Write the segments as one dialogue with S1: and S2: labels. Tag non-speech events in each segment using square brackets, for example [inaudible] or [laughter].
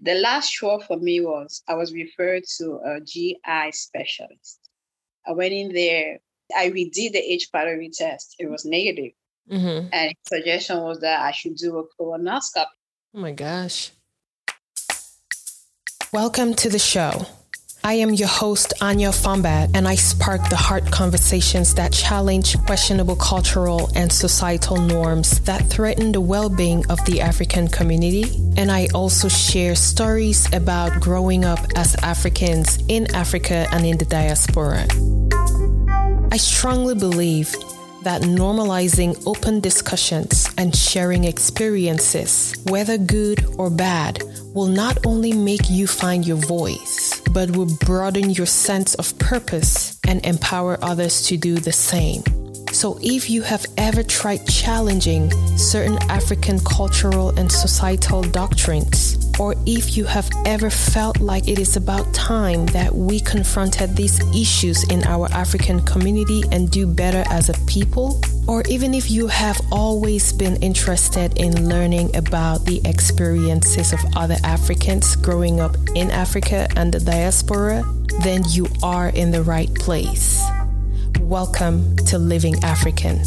S1: the last straw for me was I was referred to a GI specialist. I went in there, I redid the H. pylori test. It was negative. Mm-hmm. And his suggestion was that I should do a colonoscopy.
S2: Oh my gosh. Welcome to the show. I am your host, Anya Fombat, and I spark the heart conversations that challenge questionable cultural and societal norms that threaten the well being of the African community. And I also share stories about growing up as Africans in Africa and in the diaspora. I strongly believe that normalizing open discussions and sharing experiences, whether good or bad, will not only make you find your voice, but will broaden your sense of purpose and empower others to do the same. So, if you have ever tried challenging certain African cultural and societal doctrines, or if you have ever felt like it is about time that we confronted these issues in our African community and do better as a people, or even if you have always been interested in learning about the experiences of other Africans growing up in Africa and the diaspora, then you are in the right place. Welcome to Living African.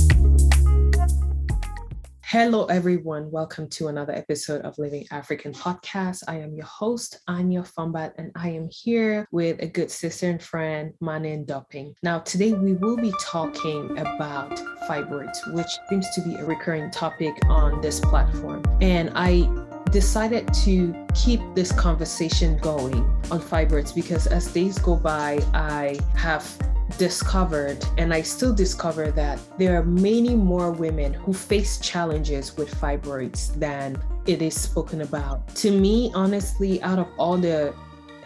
S2: Hello, everyone. Welcome to another episode of Living African Podcast. I am your host, Anya Fombat, and I am here with a good sister and friend, Mane Ndoping. Now, today we will be talking about fibroids, which seems to be a recurring topic on this platform. And I decided to keep this conversation going on fibroids because as days go by, I have discovered, and I still discover that there are many more women who face challenges with fibroids than it is spoken about. To me, honestly, out of all the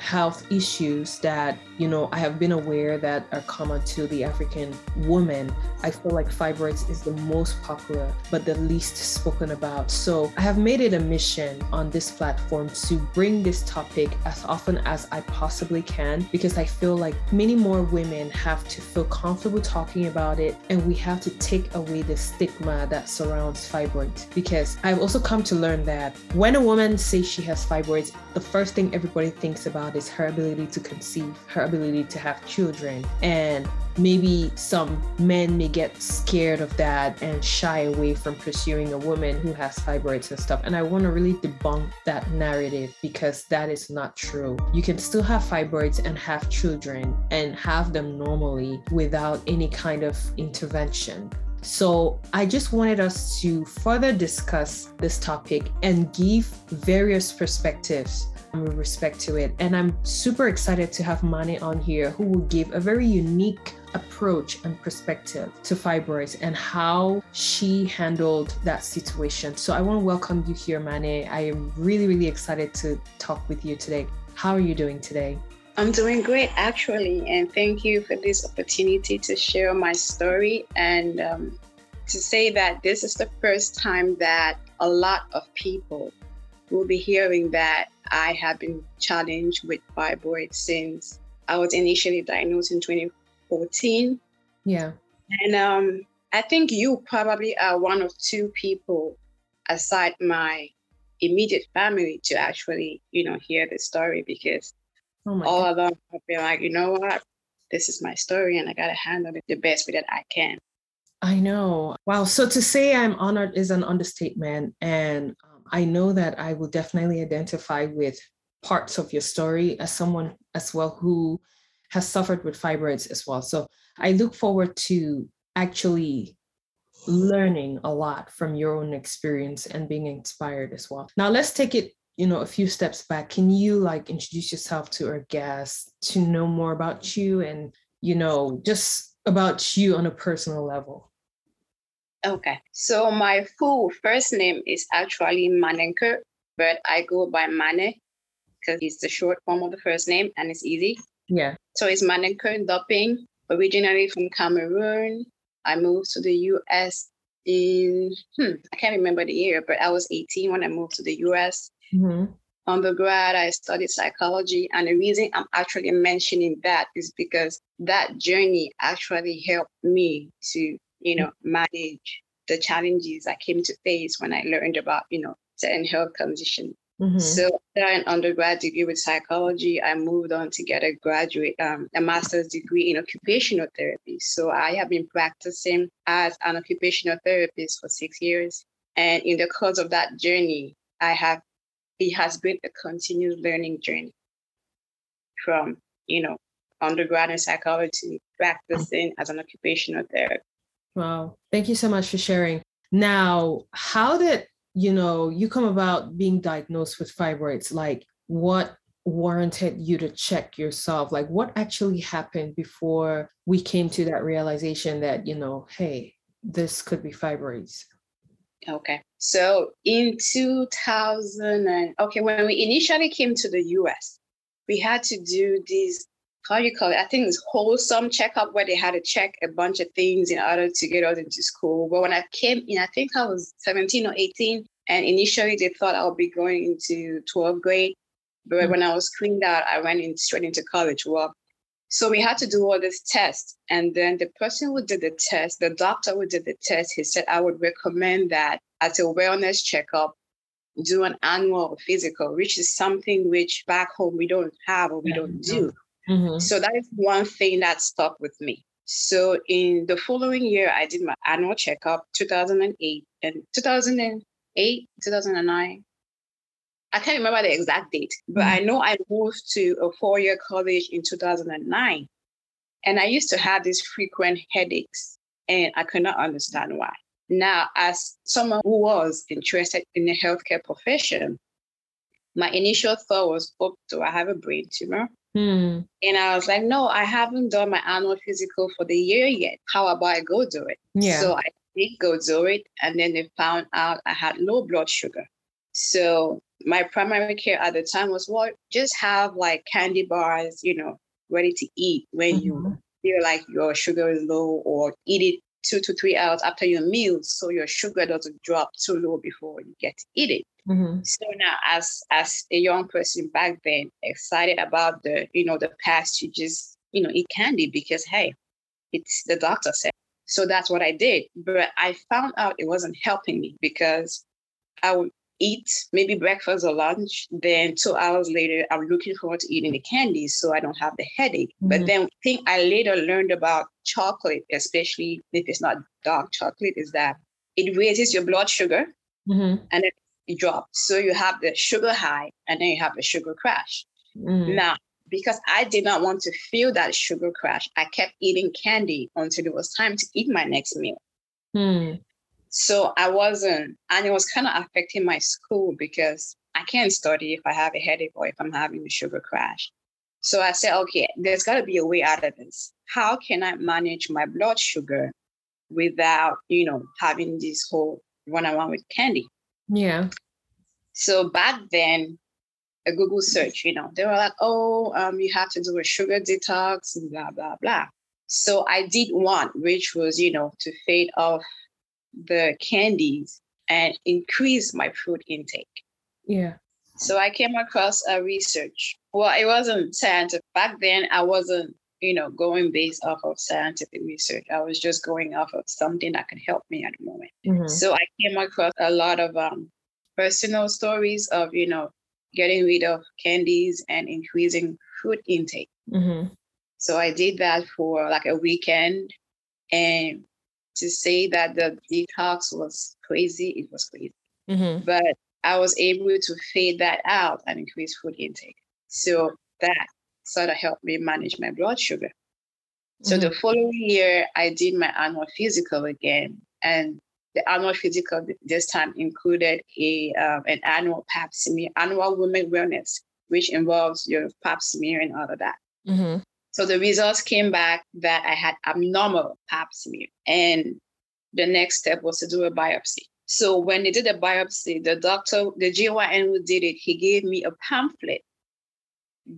S2: health issues that you know i have been aware that are common to the african woman. I feel like fibroids is the most popular but the least spoken about. So i have made it a mission on this platform to bring this topic as often as i possibly can because i feel like many more women have to feel comfortable talking about it and we have to take away the stigma that surrounds fibroids. Because i've also come to learn that when a woman says she has fibroids the first thing everybody thinks about is her ability to conceive her ability to have children. And maybe some men may get scared of that and shy away from pursuing a woman who has fibroids and stuff. And I want to really debunk that narrative because that is not true. You can still have fibroids and have children and have them normally without any kind of intervention. So, I just wanted us to further discuss this topic and give various perspectives with respect to it. And I'm super excited to have Mane on here who will give a very unique approach and perspective to fibroids and how she handled that situation. So I want to welcome you here, Mane. I am really, really excited to talk with you today. How are you doing today?
S1: I'm doing great, actually. And thank you for this opportunity to share my story and um, to say that this is the first time that a lot of people will be hearing that I have been challenged with fibroids since I was initially diagnosed in 2014.
S2: Yeah.
S1: And um, I think you probably are one of two people aside my immediate family to actually, you know, hear the story because oh all God. of them have been like, you know what, this is my story and I got to handle it the best way that I can.
S2: I know. Wow. So to say I'm honored is an understatement. And I know that I will definitely identify with parts of your story as someone as well who has suffered with fibroids as well. So I look forward to actually learning a lot from your own experience and being inspired as well. Now let's take it, you know, a few steps back. Can you like introduce yourself to our guests to know more about you and, you know, just about you on a personal level?
S1: Okay. So my full first name is actually Manenke, but I go by Mane because it's the short form of the first name and it's easy.
S2: Yeah.
S1: So it's Manenke Ndoping, originally from Cameroon. I moved to the US in, hmm, I can't remember the year, but I was 18 when I moved to the US. Mm-hmm. Undergrad, I studied psychology. And the reason I'm actually mentioning that is because that journey actually helped me to you know, manage the challenges I came to face when I learned about, you know, certain health conditions Mm-hmm. So after an undergrad degree with psychology, I moved on to get a graduate, um, a master's degree in occupational therapy. So I have been practicing as an occupational therapist for six years. And in the course of that journey, I have, it has been a continuous learning journey from, you know, undergrad in psychology, practicing as an occupational therapist.
S2: Wow. Thank you so much for sharing. Now, how did you know you come about being diagnosed with fibroids? Like, what warranted you to check yourself? Like, what actually happened before we came to that realization that you know, hey, this could be fibroids?
S1: Okay. So in 2000 and okay, when we initially came to the US, we had to do these how you call it? I think it's wholesome checkup where they had to check a bunch of things in order to get us into school. But when I came in, I think I was 17 or 18, and initially they thought I would be going into 12th grade. But mm-hmm. when I was screened out, I went in straight into college. Well, so we had to do all this tests. And then the person who did the test, the doctor who did the test, he said, I would recommend that as a wellness checkup, do an annual physical, which is something which back home we don't have or we don't do. Mm-hmm. So that is one thing that stuck with me. So in the following year, I did my annual checkup, 2008 and 2008, 2009. I can't remember the exact date, but mm-hmm. I know I moved to a four-year college in 2009. And I used to have these frequent headaches, and I could not understand why. Now, as someone who was interested in the healthcare profession, my initial thought was, oh, do I have a brain tumor? Hmm. And I was like, no, I haven't done my annual physical for the year yet. How about I go do it? Yeah. So I did go do it. And then they found out I had low blood sugar. So my primary care at the time was, well, just have like candy bars, you know, ready to eat when mm-hmm. you feel like your sugar is low or eat it two to three hours after your meal so your sugar doesn't drop too low before you get to eat it. Mm-hmm. So now as as a young person back then, excited about the, you know, the past you just, you know, eat candy because hey, it's the doctor said. So that's what I did. But I found out it wasn't helping me because I would eat maybe breakfast or lunch. Then two hours later, I'm looking forward to eating the candies so I don't have the headache. Mm-hmm. But then thing I later learned about chocolate, especially if it's not dark chocolate, is that it raises your blood sugar mm-hmm. and then it drops. So you have the sugar high and then you have the sugar crash. Mm-hmm. Now, because I did not want to feel that sugar crash, I kept eating candy until it was time to eat my next meal. Mm. So I wasn't, and it was kind of affecting my school because I can't study if I have a headache or if I'm having a sugar crash. So I said, okay, there's got to be a way out of this. How can I manage my blood sugar without, you know, having this whole one on one with candy?
S2: Yeah.
S1: So back then, a Google search, you know, they were like, oh, um, you have to do a sugar detox and blah, blah, blah. So I did one, which was, you know, to fade off the candies and increase my food intake.
S2: Yeah.
S1: So I came across a research. Well, it wasn't scientific. Back then, I wasn't, you know, going based off of scientific research. I was just going off of something that could help me at the moment. Mm-hmm. So I came across a lot of um, personal stories of, you know, getting rid of candies and increasing food intake. Mm-hmm. So I did that for like a weekend. And to say that the detox was crazy, it was crazy. Mm-hmm. But I was able to fade that out and increase food intake. So that sort of helped me manage my blood sugar. So mm-hmm. the following year, I did my annual physical again. And the annual physical this time included a um, an annual pap smear, annual women wellness, which involves your pap smear and all of that. Mm-hmm. So the results came back that I had abnormal pap smear. And the next step was to do a biopsy. So when they did a biopsy, the doctor, the GYN who did it, he gave me a pamphlet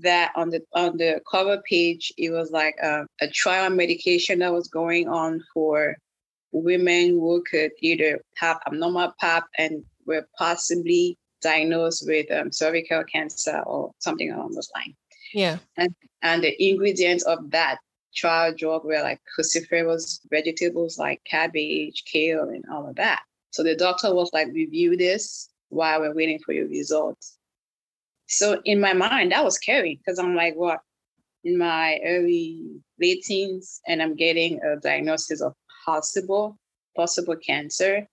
S1: that on the on the cover page, it was like a, a trial medication that was going on for women who could either have abnormal pap and were possibly diagnosed with um, cervical cancer or something along those lines.
S2: Yeah.
S1: And and the ingredients of that trial drug were like cruciferous vegetables like cabbage, kale, and all of that. So the doctor was like, review this while we're waiting for your results. So in my mind, that was scary because I'm like, what? In my early late teens, and I'm getting a diagnosis of possible, possible cancer.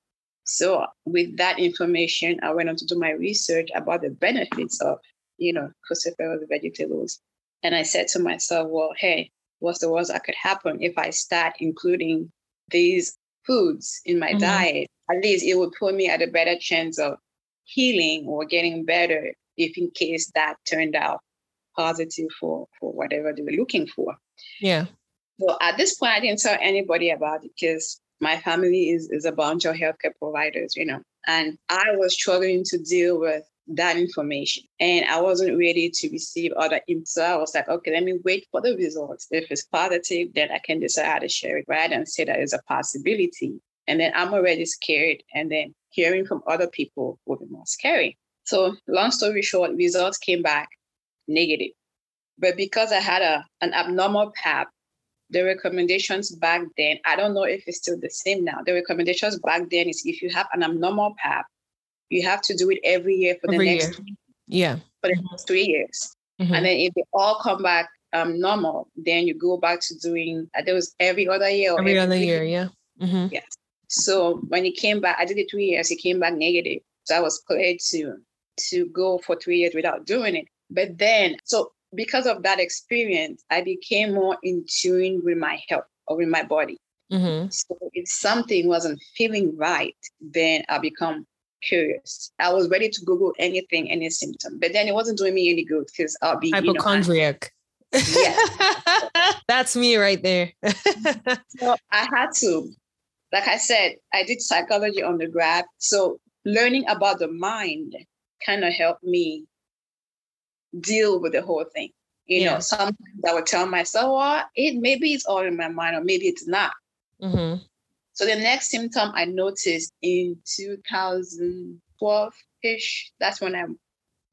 S1: So with that information, I went on to do my research about the benefits of, you know, cruciferous vegetables. And I said to myself, well, hey, what's the worst that could happen if I start including these foods in my mm-hmm. diet? At least it would put me at a better chance of healing or getting better if in case that turned out positive for for whatever they were looking for.
S2: Yeah.
S1: So at this point, I didn't tell anybody about it because my family is, is a bunch of healthcare providers, you know, and I was struggling to deal with that information and I wasn't ready to receive other info. So I was like, okay, let me wait for the results. If it's positive, then I can decide how to share it, right? And say that is a possibility. And then I'm already scared. And then hearing from other people will be more scary. So long story short, results came back negative. But because I had a an abnormal pap, the recommendations back then, I don't know if it's still the same now. The recommendations back then is if you have an abnormal pap, you have to do it every year for every the next
S2: year. yeah
S1: for the next three years. Mm-hmm. And then if they all come back um, normal, then you go back to doing uh, there was every other year.
S2: Every, every other year, yeah.
S1: Mm-hmm. Yes. So when it came back, I did it three years. It came back negative. So I was cleared to to go for three years without doing it. But then, so because of that experience, I became more in tune with my health or with my body. Mm-hmm. So if something wasn't feeling right, then I become curious. I was ready to Google anything, any symptom, but then it wasn't doing me any good because I'll be
S2: hypochondriac.
S1: You know,
S2: yeah, [laughs] that's me right there. [laughs]
S1: so I had to, like I said, I did psychology on the undergrad, so learning about the mind kind of helped me deal with the whole thing. You yeah. know, sometimes I would tell myself, well, it maybe it's all in my mind, or maybe it's not. Mm-hmm. So the next symptom I noticed in 2012 ish, that's when I'm,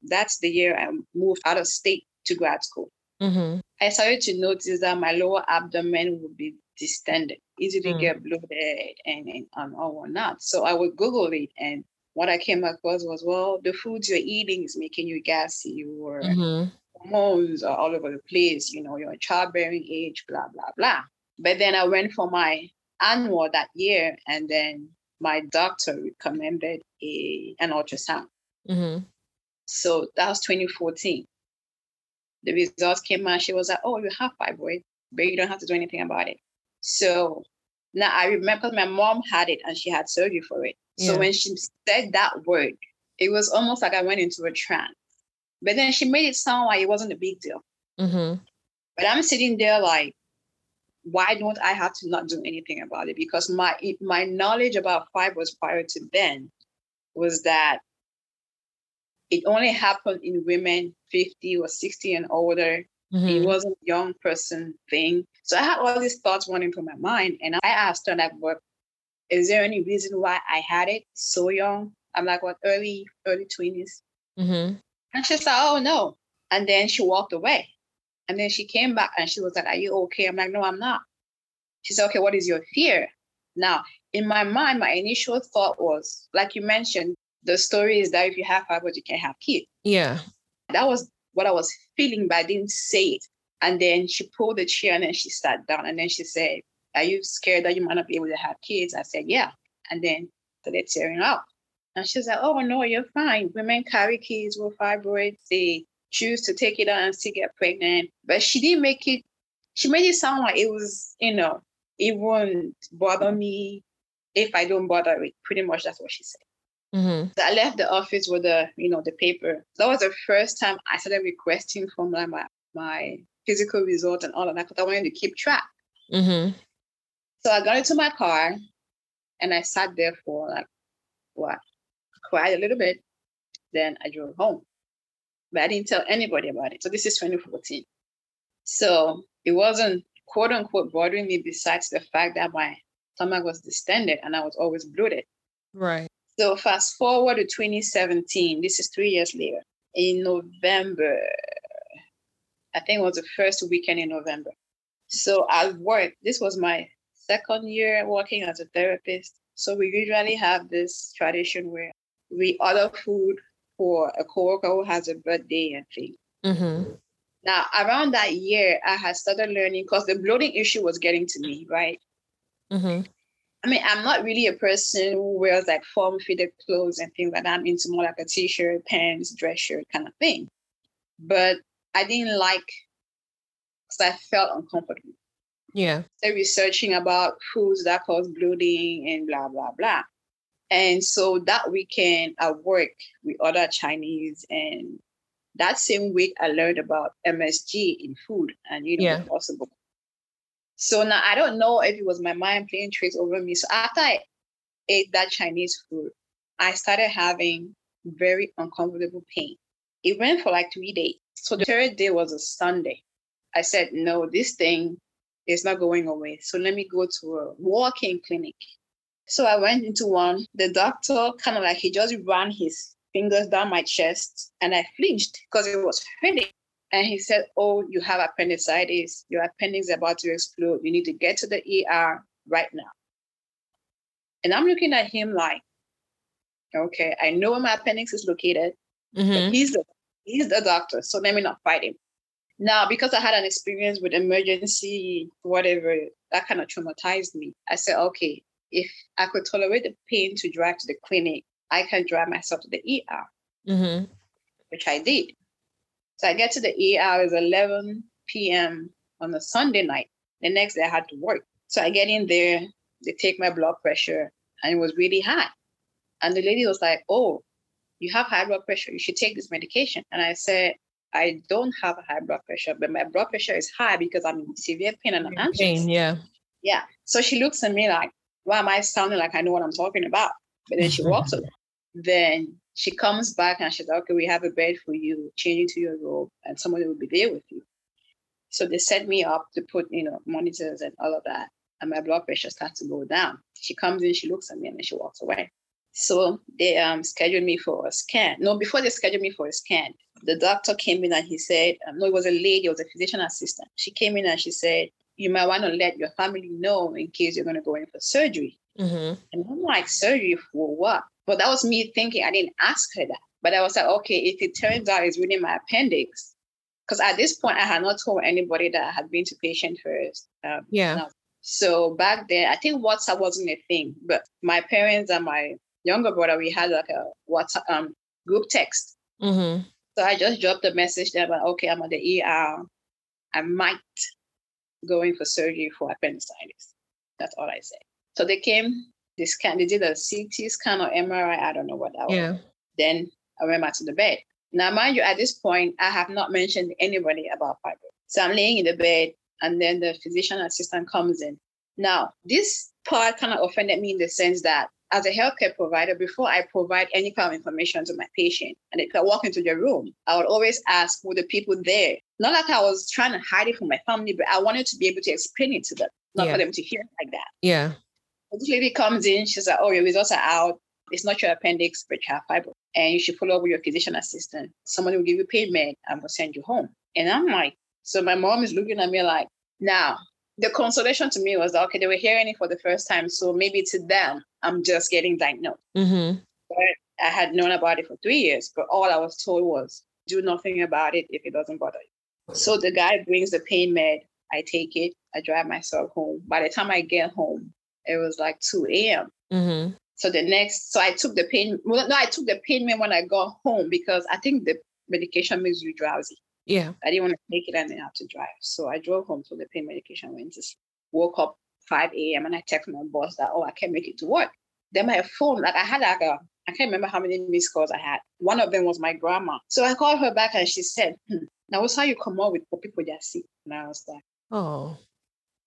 S1: that's the year I moved out of state to grad school. Mm-hmm. I started to notice that my lower abdomen would be distended, easily mm. get bloated and, and, and all whatnot. So I would Google it and what I came across was, well, the foods you're eating is making you gassy or mm-hmm. hormones are all over the place, you know, you're childbearing age, blah, blah, blah. But then I went for my annual that year and then my doctor recommended a, an ultrasound. Mm-hmm. So that was 2014. The results came out. She was like, oh, you have fibroid, but you don't have to do anything about it. So now I remember my mom had it and she had surgery for it. So when she said that word, it was almost like I went into a trance. But then she made it sound like it wasn't a big deal. Mm-hmm. But I'm sitting there like, why don't I have to not do anything about it? Because my my knowledge about fibroids prior to then was that it only happened in women 50 or 60 and older. Mm-hmm. It wasn't a young person thing. So I had all these thoughts running through my mind. And I asked her, like, what is there any reason why I had it so young? I'm like, what, early, early 20s? Mm-hmm. And she said, oh, no. And then she walked away. And then she came back and she was like, are you okay? I'm like, no, I'm not. She said, okay, what is your fear? Now, in my mind, my initial thought was, like you mentioned, the story is that if you have fibroids, you can't have kids.
S2: Yeah.
S1: That was what I was feeling, but I didn't say it. And then she pulled the chair and then she sat down and then she said, are you scared that you might not be able to have kids? I said, Yeah. And then started tearing up. And she's like, Oh, no, you're fine. Women carry kids with fibroids. They choose to take it out and still get pregnant. But she didn't make it, she made it sound like it was, you know, it won't bother me if I don't bother it. Pretty much that's what she said. Mm-hmm. So I left the office with the, you know, the paper. That was the first time I started requesting from like my, my physical results and all of that because I wanted to keep track. Mm-hmm. So I got into my car and I sat there for like what? Cried a little bit. Then I drove home. But I didn't tell anybody about it. So this is 2014. So it wasn't quote unquote bothering me besides the fact that my stomach was distended and I was always bloated.
S2: Right.
S1: So fast forward to 2017. This is three years later. In November, I think it was the first weekend in November. So I worked. This was my second year working as a therapist. So we usually have this tradition where we order food for a coworker who has a birthday and thing. Mm-hmm. Now, around that year, I had started learning because the bloating issue was getting to me, right? Mm-hmm. I mean, I'm not really a person who wears like form fitted clothes and things like that. I'm into more like a t shirt, pants, dress shirt kind of thing. But I didn't like because I felt uncomfortable.
S2: Yeah.
S1: So researching about foods that cause bloating and blah, blah, blah. And so that weekend at work, we ordered Chinese. And that same week, I learned about MSG in food and, you know, yeah. possible. So now I don't know if it was my mind playing tricks over me. So after I ate that Chinese food, I started having very uncomfortable pain. It went for like three days. So the third day was a Sunday. I said, no, this thing is not going away. So let me go to a walk-in clinic. So I went into one. The doctor kind of like he just ran his fingers down my chest and I flinched because it was hurting. And he said, Oh, you have appendicitis. Your appendix is about to explode. You need to get to the ER right now. And I'm looking at him like, okay, I know where my appendix is located. Mm-hmm. he's the he's the doctor, so let me not fight him. Now, because I had an experience with emergency, whatever, that kind of traumatized me. I said, okay, if I could tolerate the pain to drive to the clinic, I can drive myself to the ER, mm-hmm. which I did. So I get to the ER, it's 11 p.m. on a Sunday night. The next day I had to work. So I get in there, they take my blood pressure, and it was really high. And the lady was like, oh, you have high blood pressure. You should take this medication. And I said, I don't have a high blood pressure, but my blood pressure is high because I'm in severe pain and I'm anxious. Pain,
S2: yeah.
S1: Yeah. So she looks at me like, why am I sounding like I know what I'm talking about? But then she [laughs] walks away. Then she comes back and she's like, okay, we have a bed for you, change into your robe, and somebody will be there with you. So they set me up to put, you know, monitors and all of that. And my blood pressure starts to go down. She comes in, she looks at me, and then she walks away. So they um, scheduled me for a scan. No, before they scheduled me for a scan, the doctor came in and he said, um, no, it was a lady, it was a physician assistant. She came in and she said, you might want to let your family know in case you're going to go in for surgery. Mm-hmm. And I'm like, surgery for what? But that was me thinking, I didn't ask her that. But I was like, okay, if it turns out it's really my appendix, because at this point I had not told anybody that I had been to patient first.
S2: Um, yeah.
S1: So back then, I think WhatsApp wasn't a thing, but my parents and my younger brother, we had like a WhatsApp um, group text. Mm-hmm. So I just dropped a message there about, okay, I'm at the ER. I might go in for surgery for appendicitis. That's all I say. So they came, they scan, they did a CT scan or MRI. I don't know what that yeah. was. Then I went back to the bed. Now, mind you, at this point, I have not mentioned anybody about fibroid. So I'm laying in the bed, and then the physician assistant comes in. Now, this part kind of offended me in the sense that as a healthcare provider, before I provide any kind of information to my patient, and if I walk into the room, I would always ask who the people there. Not like I was trying to hide it from my family, but I wanted to be able to explain it to them, not yeah. for them to hear like that.
S2: Yeah.
S1: this lady comes in, she's like, "Oh, your results are out. It's not your appendix, but you have fibroid, and you should follow up with your physician assistant. Someone will give you pain med and will send you home." And I'm like, so my mom is looking at me like, now the consolation to me was okay, they were hearing it for the first time. So maybe to them, I'm just getting diagnosed. Mm-hmm. But I had known about it for three years, but all I was told was do nothing about it if it doesn't bother you. So the guy brings the pain med. I take it. I drive myself home. By the time I get home, it was like 2 a.m. Mm-hmm. So the next, so I took the pain. Well, no, I took the pain med when I got home because I think the medication makes you drowsy.
S2: Yeah.
S1: I didn't want to take it and then have to drive. So I drove home, to the pain medication, went to sleep, woke up 5 a.m. and I texted my boss that, oh, I can't make it to work. Then my phone, like I had like a, I can't remember how many missed calls I had. One of them was my grandma. So I called her back and she said, hmm, now what's how you come up with for people that sick? And I was like,
S2: oh.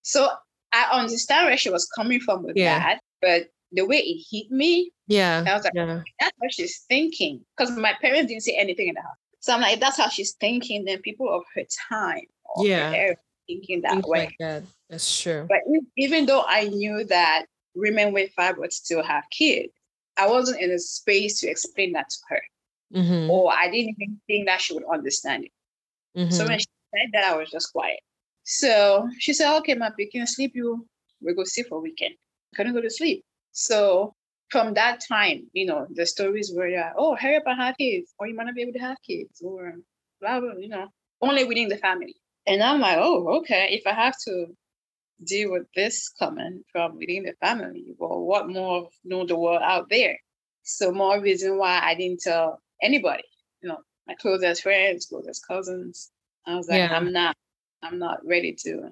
S1: So I understand where she was coming from with yeah. that, but the way it hit me,
S2: yeah,
S1: I was like,
S2: yeah.
S1: that's what she's thinking. Because my parents didn't say anything in the house. So I'm like, if that's how she's thinking, then people of her time,
S2: yeah,
S1: her thinking that Things way. Like
S2: that. That's true.
S1: But even though I knew that women with fibroids still have kids, I wasn't in a space to explain that to her, mm-hmm. or I didn't even think that she would understand it. Mm-hmm. So when she said that, I was just quiet. So she said, "Okay, my you can sleep. You we go sleep for a weekend. Couldn't go to sleep. So from that time, you know, the stories were, uh, oh, hurry up and have kids, or you might not be able to have kids, or blah, blah, you know, only within the family. And I'm like, oh, okay, if I have to deal with this coming from within the family, well, what more know the world out there? So more reason why I didn't tell anybody, you know, my closest friends, closest cousins. I was like, yeah. I'm not, I'm not ready to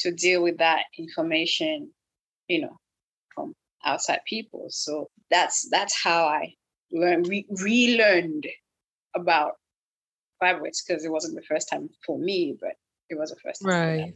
S1: to deal with that information, you know, from outside people. So that's that's how I learned, re- relearned about fibroids because it wasn't the first time for me, but it was the first time.
S2: Right.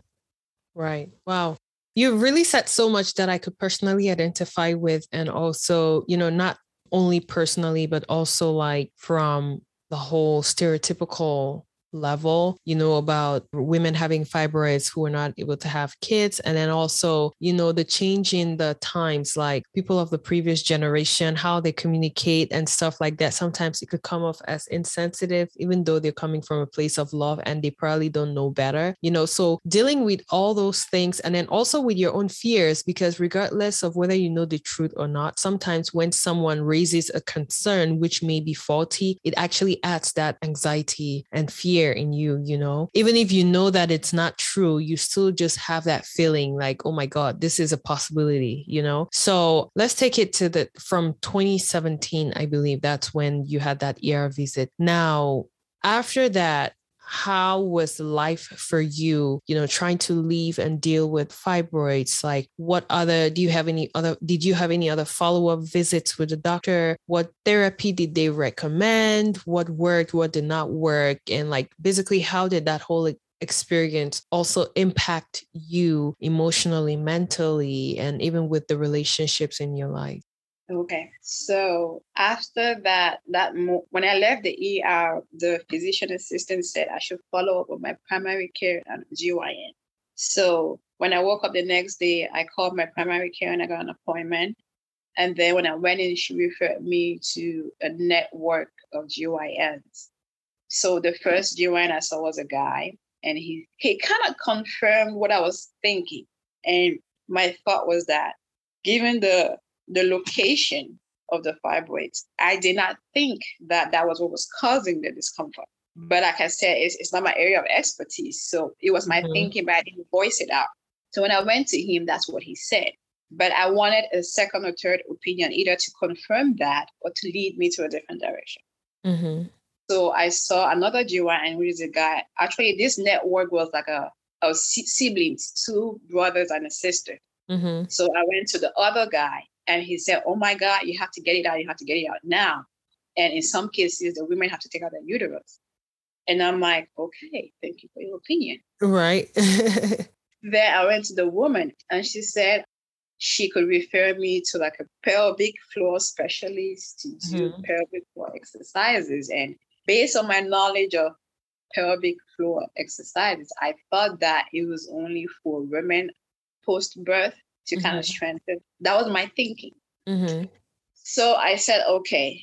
S2: Right. Wow. You really said so much that I could personally identify with, and also, you know, not only personally, but also like from the whole stereotypical level, you know, about women having fibroids who are not able to have kids. And then also, you know, the change in the times, like people of the previous generation, how they communicate and stuff like that. Sometimes it could come off as insensitive, even though they're coming from a place of love and they probably don't know better, you know. So dealing with all those things and then also with your own fears, because regardless of whether you know the truth or not, sometimes when someone raises a concern which may be faulty, it actually adds that anxiety and fear fear in you, you know, even if you know that it's not true, you still just have that feeling like, oh my God, this is a possibility, you know? So let's take it to the from 2017, I believe that's when you had that ER visit. Now, after that, how was life for you you know trying to leave and deal with fibroids? Like what other do you have any other did you have any other follow-up visits with the doctor? What therapy did they recommend? What worked what did not work? And like basically how did that whole experience also impact you emotionally mentally and even with the relationships in your life
S1: Okay, so after that, that mo- when I left the ER, the physician assistant said I should follow up with my primary care and GYN. So when I woke up the next day, I called my primary care and I got an appointment. And then when I went in, she referred me to a network of GYNs. So the first GYN I saw was a guy, and he he kind of confirmed what I was thinking. And my thought was that given the the location of the fibroids. I did not think that that was what was causing the discomfort. But like I said, it's, it's not my area of expertise. So it was my mm-hmm. thinking, but I didn't voice it out. So when I went to him, that's what he said. But I wanted a second or third opinion, either to confirm that or to lead me to a different direction. Mm-hmm. So I saw another GYN, which is a guy. Actually, this network was like a, a siblings, two brothers and a sister. Mm-hmm. So I went to the other guy and he said, Oh my God, you have to get it out. You have to get it out now. And in some cases, the women have to take out their uterus. And I'm like, Okay, thank you for your opinion.
S2: Right. [laughs]
S1: then I went to the woman and she said she could refer me to like a pelvic floor specialist to do mm-hmm. pelvic floor exercises. And based on my knowledge of pelvic floor exercises, I thought that it was only for women post birth to mm-hmm. kind of strengthen. That was my thinking. Mm-hmm. So I said, okay,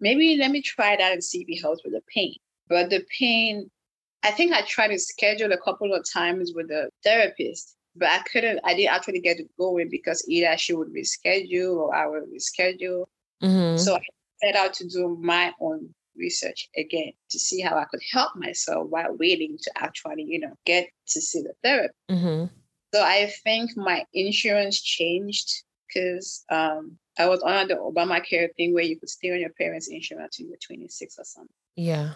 S1: maybe let me try that and see if it helps with the pain. But the pain, I think I tried to schedule a couple of times with the therapist, but I couldn't, I didn't actually get it going because either she would reschedule or I would reschedule. Mm-hmm. So I set out to do my own research again to see how I could help myself while waiting to actually, you know, get to see the therapist. Mm-hmm. So I think my insurance changed because um, I was on the Obamacare thing where you could stay on your parents' insurance until you were 26 or something.
S2: Yeah.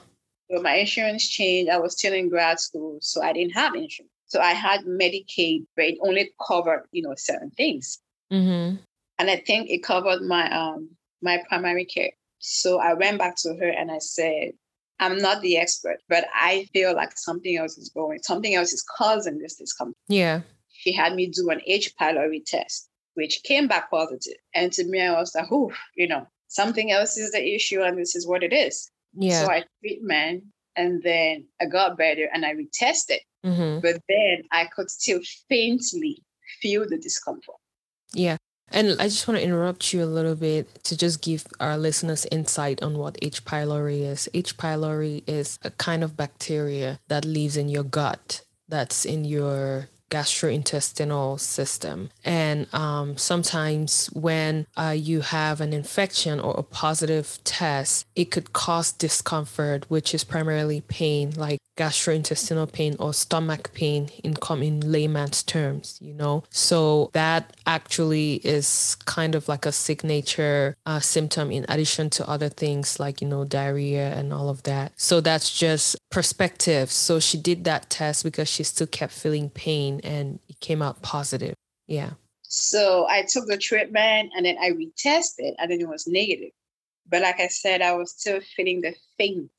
S1: So my insurance changed. I was still in grad school, so I didn't have insurance. So I had Medicaid, but it only covered, you know, certain things. Mm-hmm. And I think it covered my um my primary care. So I went back to her and I said, I'm not the expert, but I feel like something else is going, something else is causing this discomfort.
S2: Yeah
S1: she had me do an H. pylori test, which came back positive. And to me, I was like, oh, you know, something else is the issue and this is what it is. Yeah. So I treatment and then I got better and I retested. Mm-hmm. But then I could still faintly feel the discomfort.
S2: Yeah. And I just want to interrupt you a little bit to just give our listeners insight on what H. pylori is. H. pylori is a kind of bacteria that lives in your gut, that's in your gastrointestinal system. And um, sometimes when uh, you have an infection or a positive test, it could cause discomfort, which is primarily pain, like gastrointestinal pain or stomach pain in common layman's terms, you know? So that actually is kind of like a signature uh, symptom in addition to other things like, you know, diarrhea and all of that. So that's just perspective. So she did that test because she still kept feeling pain and it came out positive. Yeah.
S1: So I took the treatment and then I retested and then it was negative. But like I said, I was still feeling the faint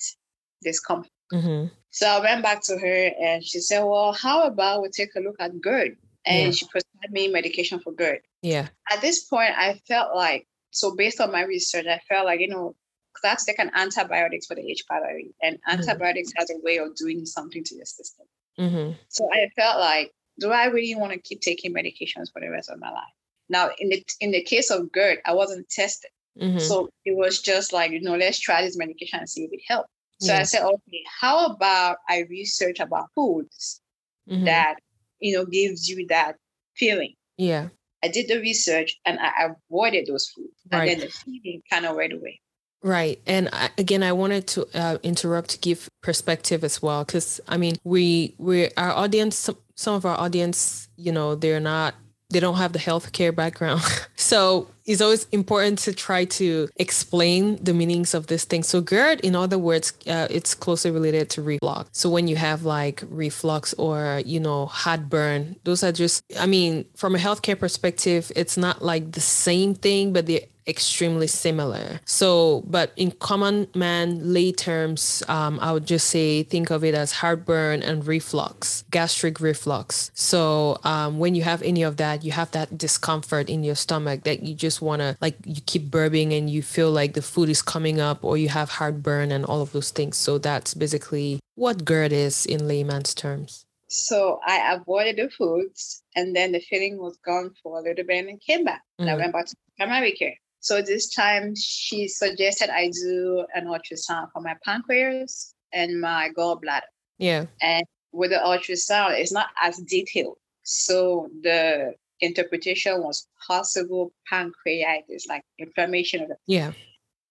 S1: discomfort. Mm-hmm. So I went back to her and she said, Well, how about we take a look at GERD? And yeah. she prescribed me medication for GERD.
S2: Yeah.
S1: At this point, I felt like, so based on my research, I felt like, you know, that's like an antibiotics for the H. pylori. And mm-hmm. antibiotics has a way of doing something to your system. Mm-hmm. So I felt like, do I really want to keep taking medications for the rest of my life? Now, in the in the case of GERD, I wasn't tested. Mm-hmm. So it was just like, you know, let's try this medication and see if it helps. So I said, okay, how about I research about foods mm-hmm. that, you know, gives you that feeling?
S2: Yeah.
S1: I did the research and I avoided those foods. And then the feeling kind of went away.
S2: Right. And I, again, I wanted to uh, interrupt to give perspective as well. Cause I mean, we, we, our audience, some, some of our audience, you know, they're not they don't have the healthcare background. [laughs] so it's always important to try to explain the meanings of this thing. So GERD, in other words, uh, it's closely related to reflux. So when you have like reflux or, you know, heartburn, those are just, I mean, from a healthcare perspective, it's not like the same thing, but they're extremely similar. So, but in common man lay terms, um, I would just say think of it as heartburn and reflux, gastric reflux. So, um, when you have any of that, you have that discomfort in your stomach that you just want to like you keep burping and you feel like the food is coming up, or you have heartburn and all of those things. So that's basically what GERD is in layman's terms.
S1: So I avoided the foods, and then the feeling was gone for a little bit and came back. Mm-hmm. And I went back to primary care. So this time she suggested I do an ultrasound for my pancreas and my gallbladder.
S2: Yeah.
S1: And with the ultrasound, it's not as detailed. So the interpretation was possible pancreatitis, like inflammation of the
S2: yeah,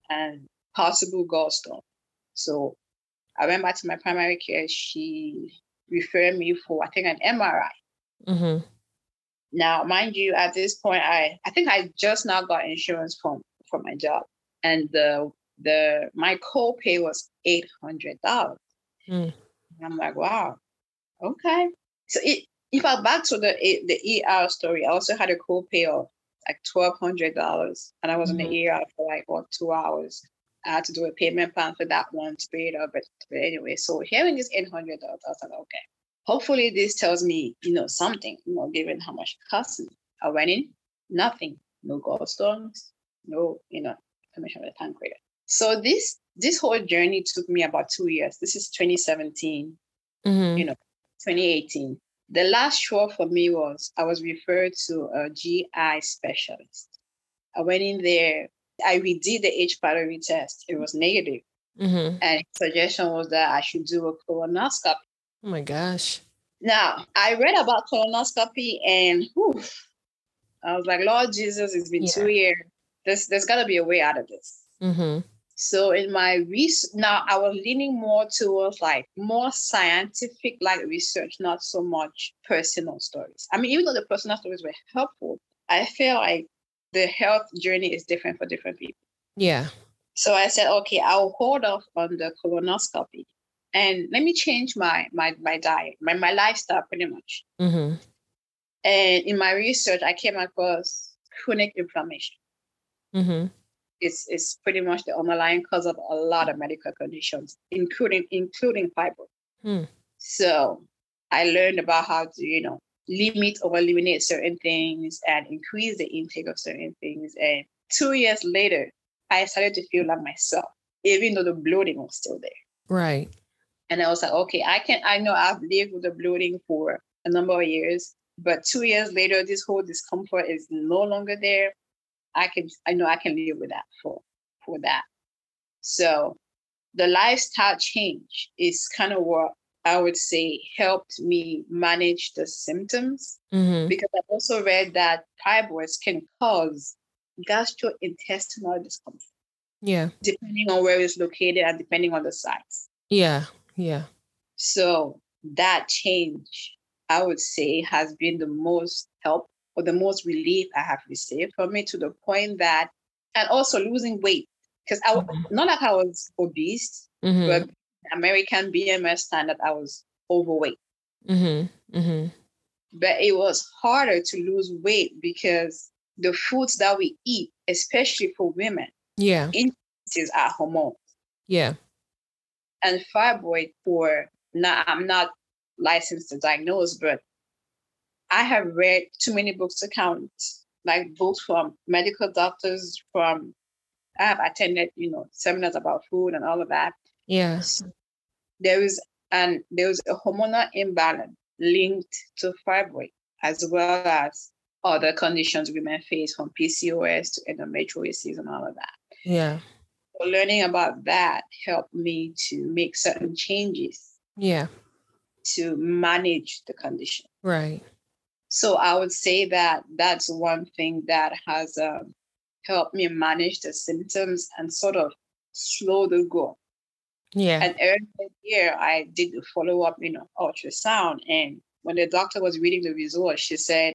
S1: and possible gallstone. So I went back to my primary care. She referred me for I think an MRI. Mm-hmm. Now, mind you, at this point, I I think I just now got insurance from for my job, and the the my copay was eight hundred dollars. Mm. I'm like, wow, okay. So it, if I back to the the ER story, I also had a copay of like twelve hundred dollars, and I was mm-hmm. in the. ER for like what two hours. I had to do a payment plan for that one to pay it up, but, but anyway, so hearing this eight hundred dollars, I was like, okay, Hopefully, this tells me, you know, something, you know, given how much it costs me. I went in, nothing, no gallstones, no, you know, information about the pancreas. So this this whole journey took me about two years. This is 2017, mm-hmm. you know, 2018. The last straw for me was I was referred to a GI specialist. I went in there, I redid the H. pylori test. It was negative. Mm-hmm. And suggestion was that I should do a colonoscopy.
S2: Oh my gosh.
S1: Now, I read about colonoscopy and whew, I was like, Lord Jesus, it's been yeah. two years. There's, there's got to be a way out of this. Mm-hmm. So in my research, now I was leaning more towards like more scientific like research, not so much personal stories. I mean, even though the personal stories were helpful, I feel like the health journey is different for different people.
S2: Yeah.
S1: So I said, okay, I'll hold off on the colonoscopy and let me change my my my diet, my my lifestyle, pretty much. Mm-hmm. And in my research, I came across chronic inflammation. Mm-hmm. It's it's pretty much the underlying cause of a lot of medical conditions, including including fibroid. Mm. So I learned about how to you know limit or eliminate certain things and increase the intake of certain things. And two years later, I started to feel like myself, even though the bloating was still there.
S2: Right.
S1: And I was like, okay, I can, I know I've lived with the bloating for a number of years, but two years later, this whole discomfort is no longer there. I can, I know I can live with that for, for that. So the lifestyle change is kind of what I would say, helped me manage the symptoms. Mm-hmm. Because I also read that fibroids can cause gastrointestinal discomfort.
S2: Yeah.
S1: Depending on where it's located and depending on the size.
S2: Yeah. Yeah.
S1: So that change, I would say, has been the most help or the most relief I have received from it to the point that, and also losing weight. Because I, mm-hmm. not like I was obese, mm-hmm. but American BMI's standard, I was overweight. Mm-hmm. Mm-hmm. But it was harder to lose weight because the foods that we eat, especially for women,
S2: yeah,
S1: increases our hormones.
S2: Yeah.
S1: And fibroid for now, I'm not licensed to diagnose, but I have read too many books to count, like books from medical doctors, from I have attended, you know, seminars about food and all of that.
S2: Yes.
S1: There is and there is a hormonal imbalance linked to fibroid as well as other conditions women face from PCOS to endometriosis and all of that.
S2: Yeah.
S1: Learning about that helped me to make certain changes.
S2: Yeah.
S1: To manage the condition.
S2: Right.
S1: So I would say that that's one thing that has um, helped me manage the symptoms and sort of slow the growth.
S2: Yeah.
S1: And earlier year, I did the follow up, you know, ultrasound. And when the doctor was reading the results, she said,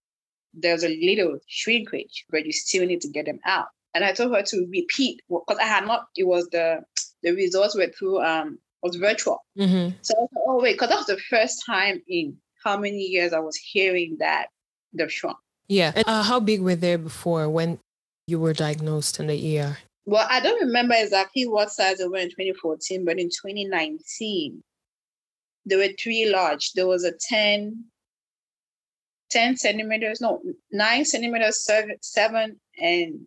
S1: there's a little shrinkage, but you still need to get them out. And I told her to repeat because I had not, it was the [tsk] the results were through um was virtual. Mm-hmm. So I was like, oh wait, because that was the first time in how many years I was hearing that they're shrunk.
S2: Yeah. And uh, how big were they before when you were diagnosed in the ER?
S1: Well, I don't remember exactly what size they were in 2014, but in 2019, there were three large. There was a 10, 10 centimeters, no, nine centimeters, seven, seven and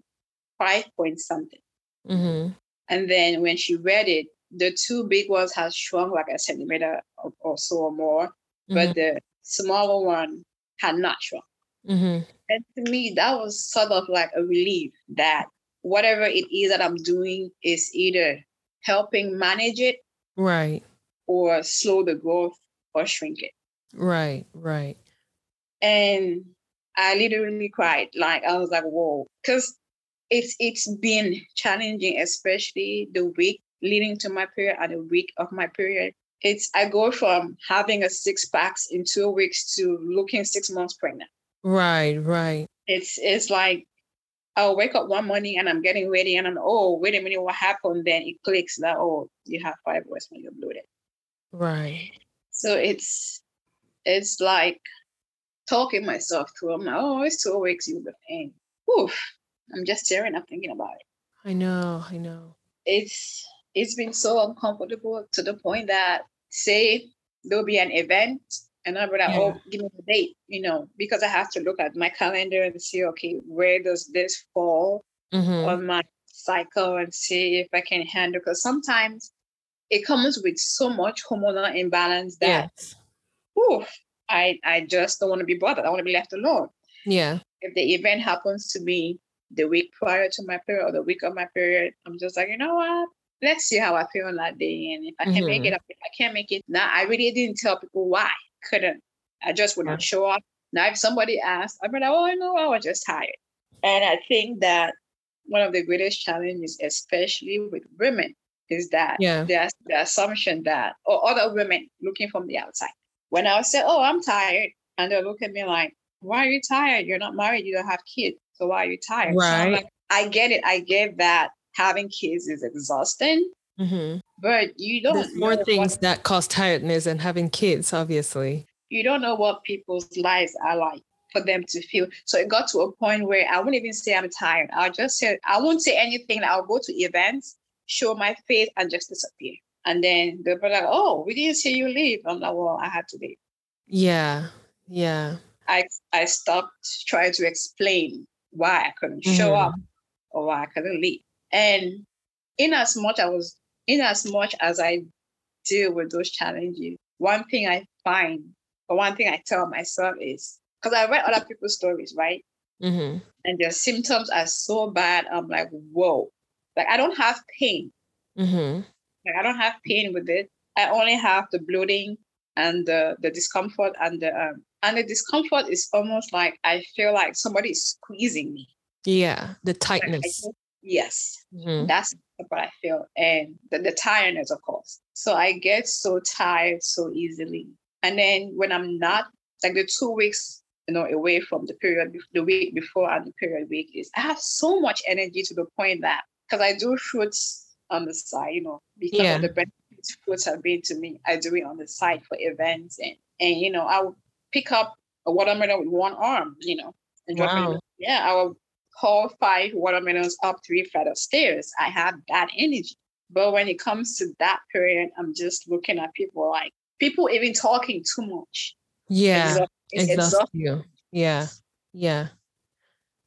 S1: five point something. Mm-hmm. And then when she read it, the two big ones had shrunk like a centimeter or, or so or more, mm-hmm. but the smaller one had not shrunk. Mm-hmm. And to me, that was sort of like a relief that whatever it is that I'm doing is either helping manage it,
S2: right,
S1: or slow the growth or shrink it.
S2: Right, right.
S1: And I literally cried. Like I was like, whoa, because it's it's been challenging, especially the week leading to my period and the week of my period. It's I go from having a six packs in two weeks to looking six months pregnant.
S2: Right, right.
S1: It's it's like I'll wake up one morning and I'm getting ready and I'm oh wait a minute what happened then it clicks that oh you have fibroids when you're bloated.
S2: Right.
S1: So it's it's like talking myself through. I'm like oh it's two weeks you'll be fine. Oof. I'm just tearing up thinking about it.
S2: I know, I know.
S1: It's it's been so uncomfortable to the point that say there'll be an event and I'll be like, yeah. oh, give me the date, you know, because I have to look at my calendar and see, okay, where does this fall mm-hmm. on my cycle and see if I can handle. Because sometimes it comes with so much hormonal imbalance that, yes. oof, I I just don't want to be bothered. I want to be left alone.
S2: Yeah.
S1: If the event happens to be the week prior to my period or the week of my period, I'm just like, you know what? Let's see how I feel on that day. And if I can mm-hmm. make it up, if I can't make it, now I really didn't tell people why. Couldn't. I just would not show up. Now, if somebody asked, I'd be like, oh, I know, I was just tired. And I think that one of the greatest challenges, especially with women, is that
S2: yeah.
S1: there's the assumption that, or other women looking from the outside. When I say, oh, I'm tired, and they'll look at me like, why are you tired? You're not married, you don't have kids. So why are you tired?
S2: Right. So
S1: like, I get it. I get that having kids is exhausting. Mm-hmm. But you don't.
S2: There's more things what, that cause tiredness than having kids, obviously.
S1: You don't know what people's lives are like for them to feel. So it got to a point where I wouldn't even say I'm tired. I'll just say I won't say anything. I'll go to events, show my face, and just disappear. And then they'll be like, "Oh, we didn't see you leave." I'm like, "Well, I had to leave."
S2: Yeah, yeah.
S1: I I stopped trying to explain why I couldn't mm-hmm. show up or why I couldn't leave. And in as much I was in as much as I deal with those challenges, one thing I find, or one thing I tell myself is because I read other people's stories, right? Mm-hmm. And their symptoms are so bad. I'm like, whoa. Like I don't have pain. Mm-hmm. Like I don't have pain with it. I only have the bloating and the, the discomfort and the um, and the discomfort is almost like I feel like somebody is squeezing me.
S2: Yeah, the tightness.
S1: Like yes, mm-hmm. that's what I feel, and the, the tiredness, of course. So I get so tired so easily, and then when I'm not like the two weeks you know, away from the period, the week before and the period week is I have so much energy to the point that because I do fruits on the side, you know, because yeah. of the fruits have been to me, I do it on the side for events and and you know, I will pick up a watermelon with one arm, you know, and wow. it. Yeah, I will haul five watermelons up three flight of stairs. I have that energy. But when it comes to that period, I'm just looking at people like people even talking too much.
S2: Yeah exhaust you. Yeah, yeah.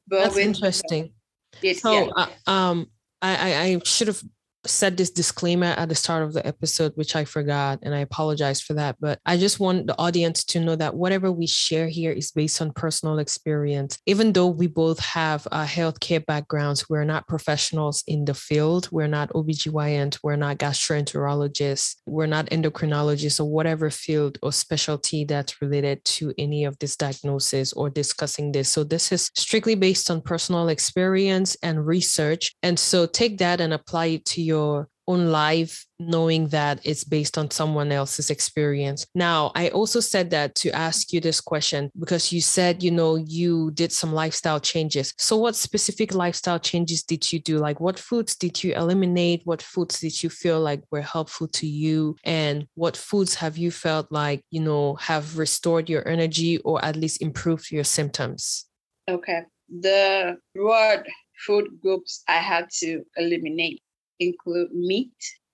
S2: But That's interesting. It, so, yeah. uh, um, I, I should have said this disclaimer at the start of the episode, which I forgot, and I apologize for that. But I just want the audience to know that whatever we share here is based on personal experience. Even though we both have uh, healthcare backgrounds, we're not professionals in the field. We're not OBGYNs, we're not gastroenterologists, we're not endocrinologists, or whatever field or specialty that's related to any of this diagnosis or discussing this. So this is strictly based on personal experience and research. And so take that and apply it to your your own life knowing that it's based on someone else's experience. Now, I also said that to ask you this question because you said, you know, you did some lifestyle changes. So, what specific lifestyle changes did you do? Like, what foods did you eliminate? What foods did you feel like were helpful to you? And what foods have you felt like, you know, have restored your energy or at least improved your symptoms?
S1: Okay. The broad food groups I had to eliminate include meat,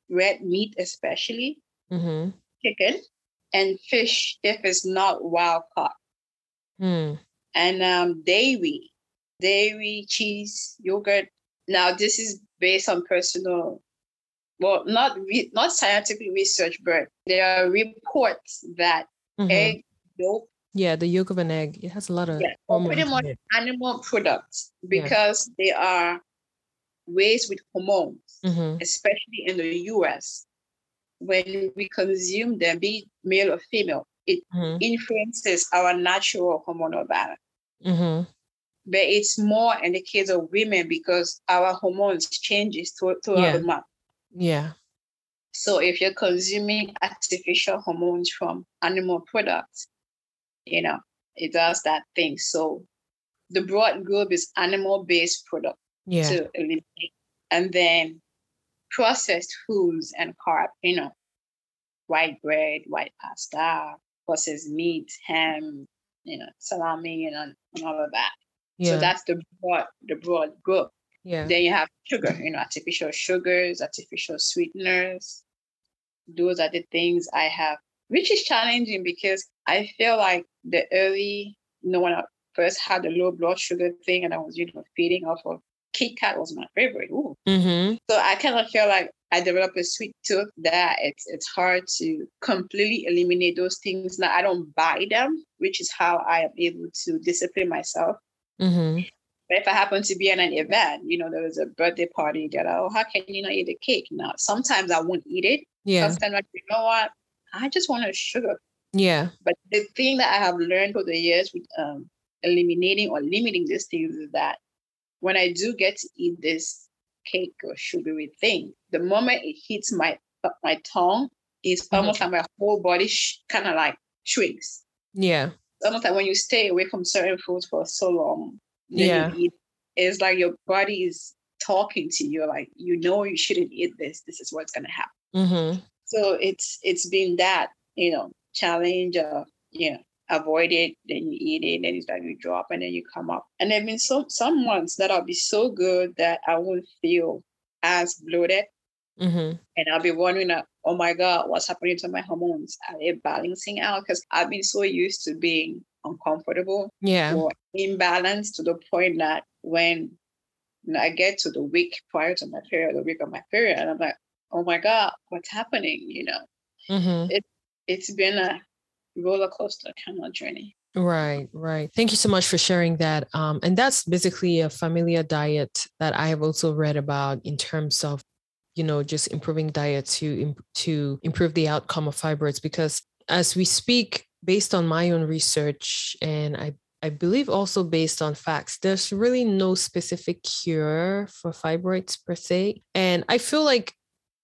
S1: red meat especially, mm-hmm. chicken, and fish if it's not wild caught. Mm. And um, dairy, dairy, cheese, yogurt. Now, this is based on personal, well, not re- not scientific research, but there are reports that mm-hmm. egg yolk.
S2: Yeah, the yolk of an egg. It has a lot of yeah,
S1: pretty much animal products because yeah. they are raised with hormones, mm-hmm. especially in the US. When we consume them, be male or female, it mm-hmm. influences our natural hormonal balance. Mm-hmm. But it's more in the case of women because our hormones changes throughout yeah. the month.
S2: Yeah.
S1: So if you're consuming artificial hormones from animal products, you know, it does that thing. So the broad group is animal-based product
S2: yeah.
S1: to eliminate. And then processed foods and carb, you know, white bread, white pasta, processed meat, ham, you know, salami, and, and all of that. Yeah. So that's the broad, the broad group.
S2: Yeah.
S1: Then you have sugar, you know, artificial sugars, artificial sweeteners. Those are the things I have, which is challenging because I feel like the early, you know, when I first had the low blood sugar thing and I was, you know, feeding off of Kit Kat was my favorite. Mm-hmm. So I kind of feel like I developed a sweet tooth that it's it's hard to completely eliminate those things. Now I don't buy them, which is how I am able to discipline myself. Mm-hmm. But if I happen to be at an event, you know, there was a birthday party that I oh, how can you not eat the cake? Now sometimes I won't eat it.
S2: Yeah.
S1: Sometimes like, you know what? I just want a sugar.
S2: Yeah.
S1: But the thing that I have learned over the years with um, eliminating or limiting these things is that when I do get to eat this cake or sugary thing, the moment it hits my uh, my tongue, it's mm-hmm. almost like my whole body sh- kind of like shrinks.
S2: Yeah.
S1: It's almost like when you stay away from certain foods for so long,
S2: yeah.
S1: Eat, it's like your body is talking to you, like you know you shouldn't eat this. This is what's gonna happen. Mm-hmm. So it's it's been that you know challenge of you know avoid it, then you eat it, then it's like you drop and then you come up. And there have been some some months that I'll be so good that I won't feel as bloated. Mm-hmm. And I'll be wondering, oh my God, what's happening to my hormones? Are they balancing out? Because I've been so used to being uncomfortable
S2: yeah.
S1: or imbalanced to the point that when I get to the week prior to my period, the week of my period, and I'm like, oh my God, what's happening? You know, mm-hmm. it, it's been a roller coaster kind of journey.
S2: Right, right. Thank you so much for sharing that. Um, and that's basically a familiar diet that I have also read about in terms of, you know, just improving diet to to improve the outcome of fibroids because as we speak, based on my own research, and I I believe also based on facts, there's really no specific cure for fibroids per se. And I feel like,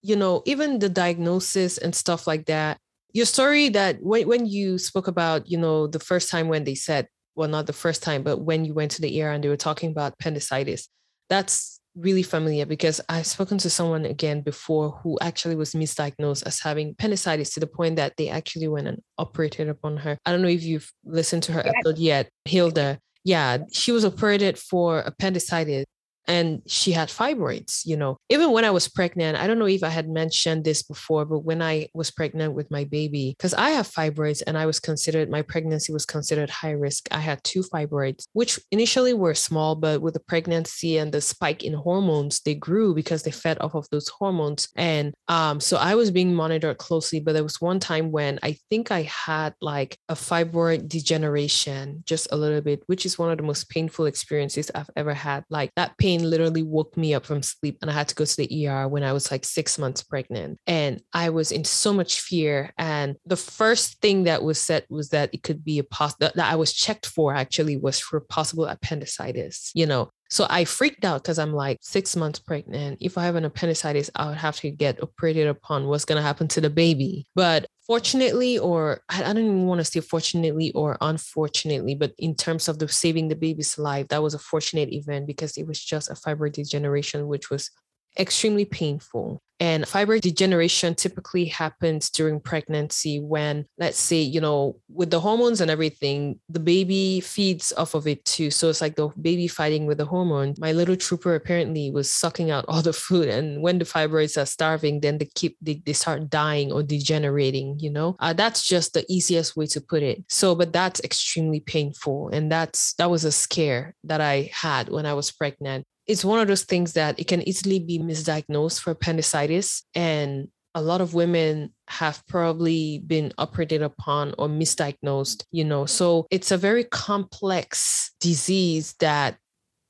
S2: you know, even the diagnosis and stuff like that, your story that when, when you spoke about, you know, the first time when they said, well, not the first time, but when you went to the ER and they were talking about appendicitis, that's really familiar because I've spoken to someone again before who actually was misdiagnosed as having appendicitis to the point that they actually went and operated upon her. I don't know if you've listened to her episode yet, Hilda. Yeah, she was operated for appendicitis and she had fibroids you know. Even when i was pregnant i don't know if i had mentioned this before but when i was pregnant with my baby because i have fibroids and i was considered my pregnancy was considered high risk i had two fibroids which initially were small but with the pregnancy and the spike in hormones they grew because they fed off of those hormones. And um, so i was being monitored closely but there was one time when i think i had like a fibroid degeneration just a little bit which is one of the most painful experiences i've ever had. Like that pain pain literally woke me up from sleep and I had to go to the ER when I was like six months pregnant. And I was in so much fear. And the first thing that was said was that it could be a pos that I was checked for actually was for possible appendicitis, you know. So I freaked out because I'm like six months pregnant. If I have an appendicitis, I would have to get operated upon. What's going to happen to the baby? But fortunately, or I don't even want to say fortunately or unfortunately, but in terms of the saving the baby's life, that was a fortunate event because it was just a fibroid degeneration, which was extremely painful. And fibroid degeneration typically happens during pregnancy when, let's say, you know, with the hormones and everything, the baby feeds off of it too. So it's like the baby fighting with the hormone. My little trooper apparently was sucking out all the food. And when the fibroids are starving, then they keep, they, they start dying or degenerating, you know? Uh, that's just the easiest way to put it. So, but that's extremely painful. And that's, that was a scare that I had when I was pregnant it's one of those things that it can easily be misdiagnosed for appendicitis and a lot of women have probably been operated upon or misdiagnosed you know? So it's a very complex disease that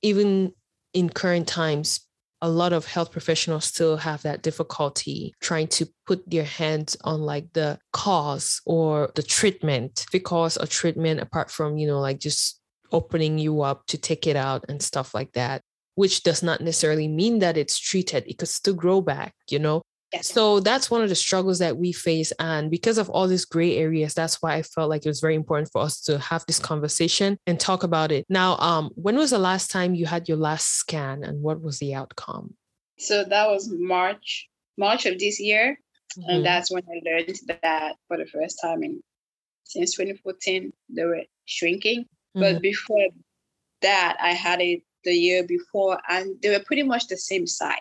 S2: even in current times a lot of health professionals still have that difficulty trying to put their hands on like the cause or the treatment. Because a treatment apart from you know like just opening you up to take it out and stuff like that which does not necessarily mean that it's treated. It could still grow back, you know? Yes. So that's one of the struggles that we face. And because of all these gray areas, that's why I felt like it was very important for us to have this conversation and talk about it. Now, um, when was the last time you had your last scan and what was the outcome?
S1: So that was March, March of this year. Mm-hmm. And that's when I learned that for the first time in since 2014, they were shrinking. Mm-hmm. But before that, I had it the year before, and they were pretty much the same size.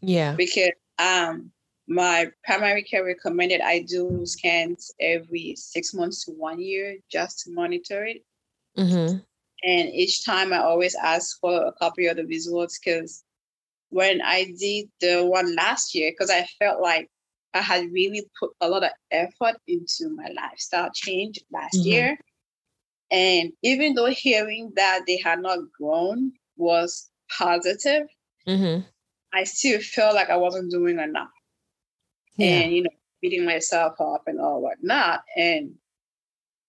S2: Yeah.
S1: Because um, my primary care recommended I do scans every six months to one year just to monitor it. Mm-hmm. And each time I always ask for a copy of the results because when I did the one last year, because I felt like I had really put a lot of effort into my lifestyle change last mm-hmm. year. And even though hearing that they had not grown was positive, mm-hmm. I still felt like I wasn't doing enough. Yeah. And, you know, beating myself up and all whatnot. And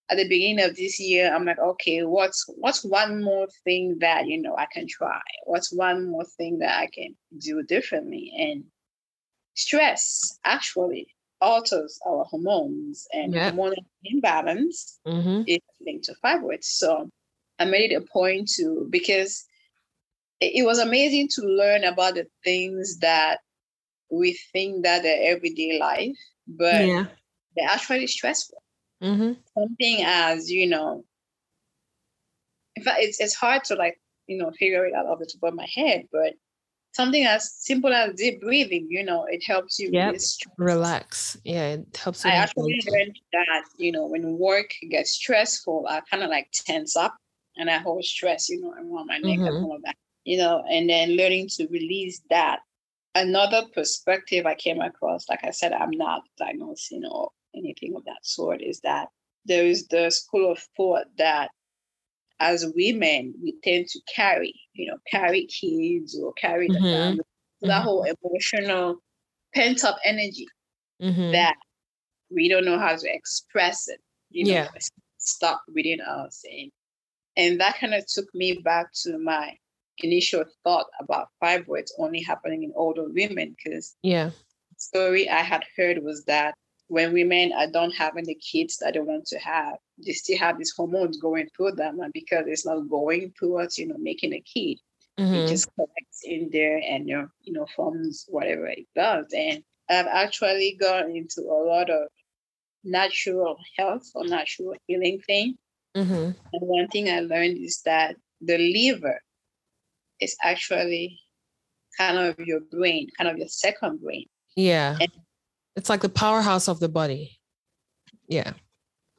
S1: at the beginning of this year, I'm like, okay, what's what's one more thing that you know I can try? What's one more thing that I can do differently? And stress actually alters our hormones and yep. hormonal imbalance mm-hmm. is linked to fibroids. So I made it a point to because it, it was amazing to learn about the things that we think that they're everyday life, but yeah. they're actually stressful. Mm-hmm. Something as you know, in fact, it's it's hard to like you know figure it out off the top of my head, but something as simple as deep breathing, you know, it helps you
S2: yep. relax. Yeah, it helps.
S1: I actually learned that, you know, when work gets stressful, I kind of like tense up and I hold stress, you know, around my neck mm-hmm. and all that, you know, and then learning to release that. Another perspective I came across, like I said, I'm not diagnosing or anything of that sort, is that there is the school of thought that as women, we tend to carry, you know, carry kids or carry mm-hmm. family. That mm-hmm. whole emotional pent up energy mm-hmm. that we don't know how to express it. You know, yeah. stop within us. And, and that kind of took me back to my initial thought about fibroids only happening in older women because
S2: yeah
S1: story I had heard was that when women are done having the kids that they want to have, they still have these hormones going through them, and because it's not going towards you know making a kid, mm-hmm. it just collects in there and you know, you know forms whatever it does. And I've actually gone into a lot of natural health or natural healing thing. Mm-hmm. And one thing I learned is that the liver is actually kind of your brain, kind of your second brain.
S2: Yeah. And it's like the powerhouse of the body. Yeah.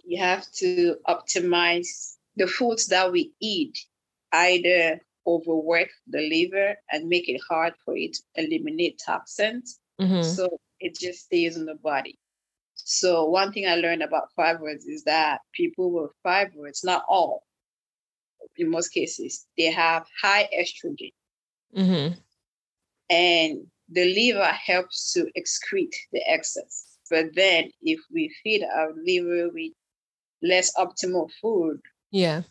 S1: You have to optimize the foods that we eat, either overwork the liver and make it hard for it to eliminate toxins. Mm-hmm. So it just stays in the body. So one thing I learned about fibroids is that people with fibroids, not all, in most cases, they have high estrogen. Mm-hmm. And the liver helps to excrete the excess. But then if we feed our liver with less optimal food,
S2: yeah,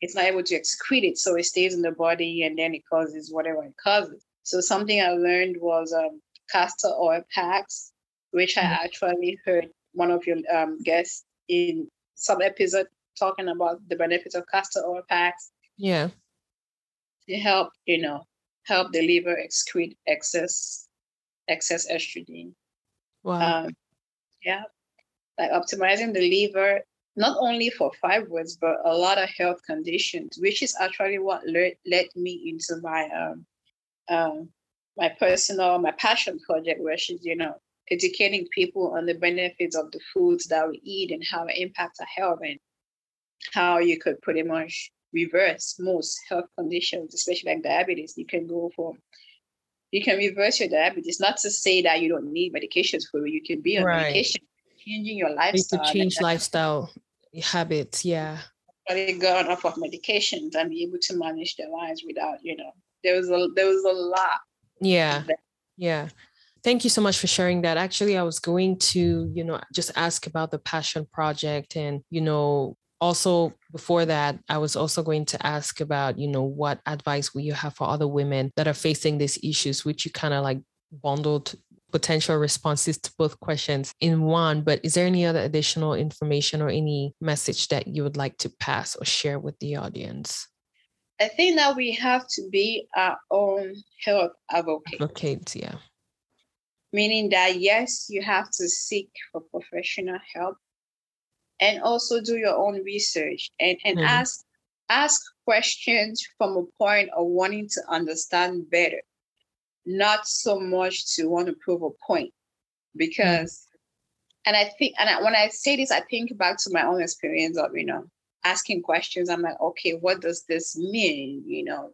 S1: it's not able to excrete it. So it stays in the body and then it causes whatever it causes. So something I learned was um, castor oil packs, which mm-hmm. I actually heard one of your um, guests in some episode talking about the benefits of castor oil packs.
S2: Yeah.
S1: To help, you know, help the liver excrete excess excess estrogen.
S2: Wow. Um,
S1: yeah. Like optimizing the liver, not only for fibroids, but a lot of health conditions, which is actually what led, led me into my um, um, my personal, my passion project, which is, you know, educating people on the benefits of the foods that we eat and how it impacts our health and how you could pretty much reverse most health conditions, especially like diabetes. You can go for, you can reverse your diabetes. Not to say that you don't need medications for it. You can be on right. medication, changing your lifestyle.
S2: You change lifestyle habits. Yeah.
S1: But they gone off of medications and be able to manage their lives without, you know, there was a there was a lot.
S2: Yeah. Yeah. Thank you so much for sharing that. Actually, I was going to, you know, just ask about the passion project and, you know, also before that i was also going to ask about you know what advice will you have for other women that are facing these issues which you kind of like bundled potential responses to both questions in one but is there any other additional information or any message that you would like to pass or share with the audience
S1: i think that we have to be our own health advocate.
S2: advocates yeah
S1: meaning that yes you have to seek for professional help and also do your own research and, and mm-hmm. ask ask questions from a point of wanting to understand better not so much to want to prove a point because and i think and I, when i say this i think back to my own experience of you know asking questions i'm like okay what does this mean you know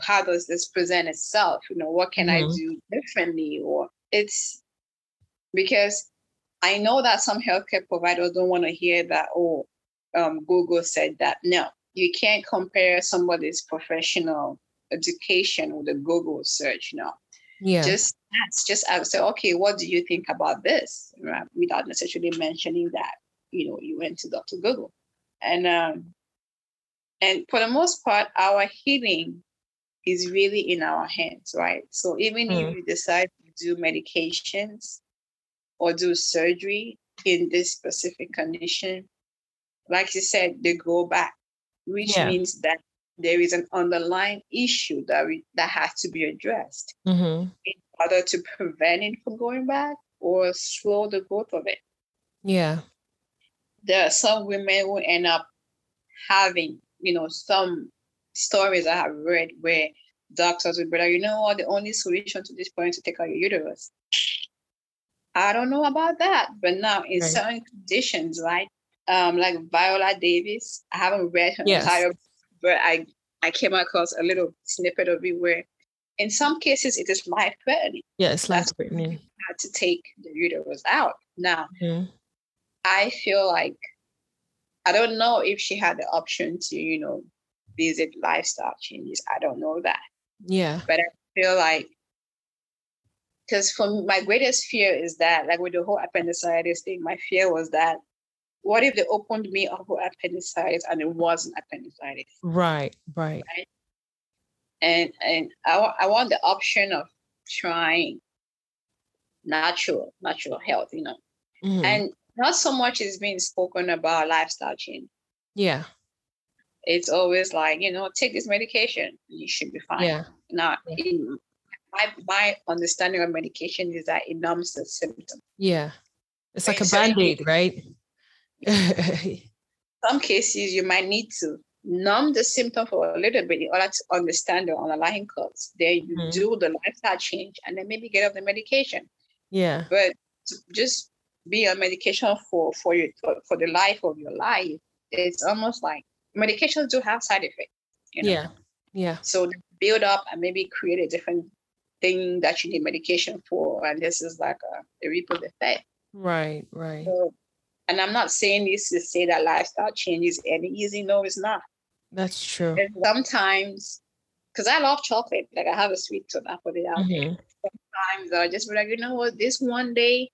S1: how does this present itself you know what can mm-hmm. i do differently or it's because I know that some healthcare providers don't want to hear that, oh, um, Google said that. No, you can't compare somebody's professional education with a Google search. No.
S2: Yeah.
S1: Just ask, just ask, say, okay, what do you think about this? Right? Without necessarily mentioning that, you know, you went to Dr. Google. And um, and for the most part, our healing is really in our hands, right? So even mm. if you decide to do medications, or do surgery in this specific condition, like you said, they go back, which yeah. means that there is an underlying issue that we, that has to be addressed mm-hmm. in order to prevent it from going back or slow the growth of it.
S2: Yeah.
S1: There are some women who end up having, you know, some stories I have read where doctors would be like, you know what, the only solution to this point is to take out your uterus. I don't know about that, but now in right. certain conditions, right? Um, like Viola Davis, I haven't read her yes. entire, but I I came across a little snippet of it where, in some cases, it is life threatening.
S2: Yes, life threatening.
S1: Had to take the uterus out. Now, mm-hmm. I feel like I don't know if she had the option to, you know, visit lifestyle changes. I don't know that.
S2: Yeah.
S1: But I feel like because for my greatest fear is that, like with the whole appendicitis thing, my fear was that what if they opened me up for appendicitis and it wasn't appendicitis?
S2: Right, right.
S1: right? And and I, I want the option of trying natural, natural health, you know. Mm-hmm. And not so much is being spoken about lifestyle change.
S2: Yeah.
S1: It's always like, you know, take this medication, you should be fine.
S2: Yeah.
S1: Not yeah. my my understanding of medication is that it numbs the symptom.
S2: Yeah. It's like a band-aid, right? [laughs]
S1: some cases you might need to numb the symptom for a little bit in order to understand the underlying cause. Then you mm-hmm. do the lifestyle change and then maybe get off the medication.
S2: Yeah.
S1: But just be on medication for for your for, the life of your life, it's almost like medications do have side effects.
S2: You know? Yeah. Yeah.
S1: So build up and maybe create a different thing that you need medication for. And this is like a, a ripple effect.
S2: Right, right.
S1: So, and I'm not saying this to say that lifestyle change is any easy. No, it's not.
S2: That's true.
S1: And sometimes, because I love chocolate, like I have a sweet tooth, I put it out mm-hmm. Sometimes I just be like, you know what, this one day,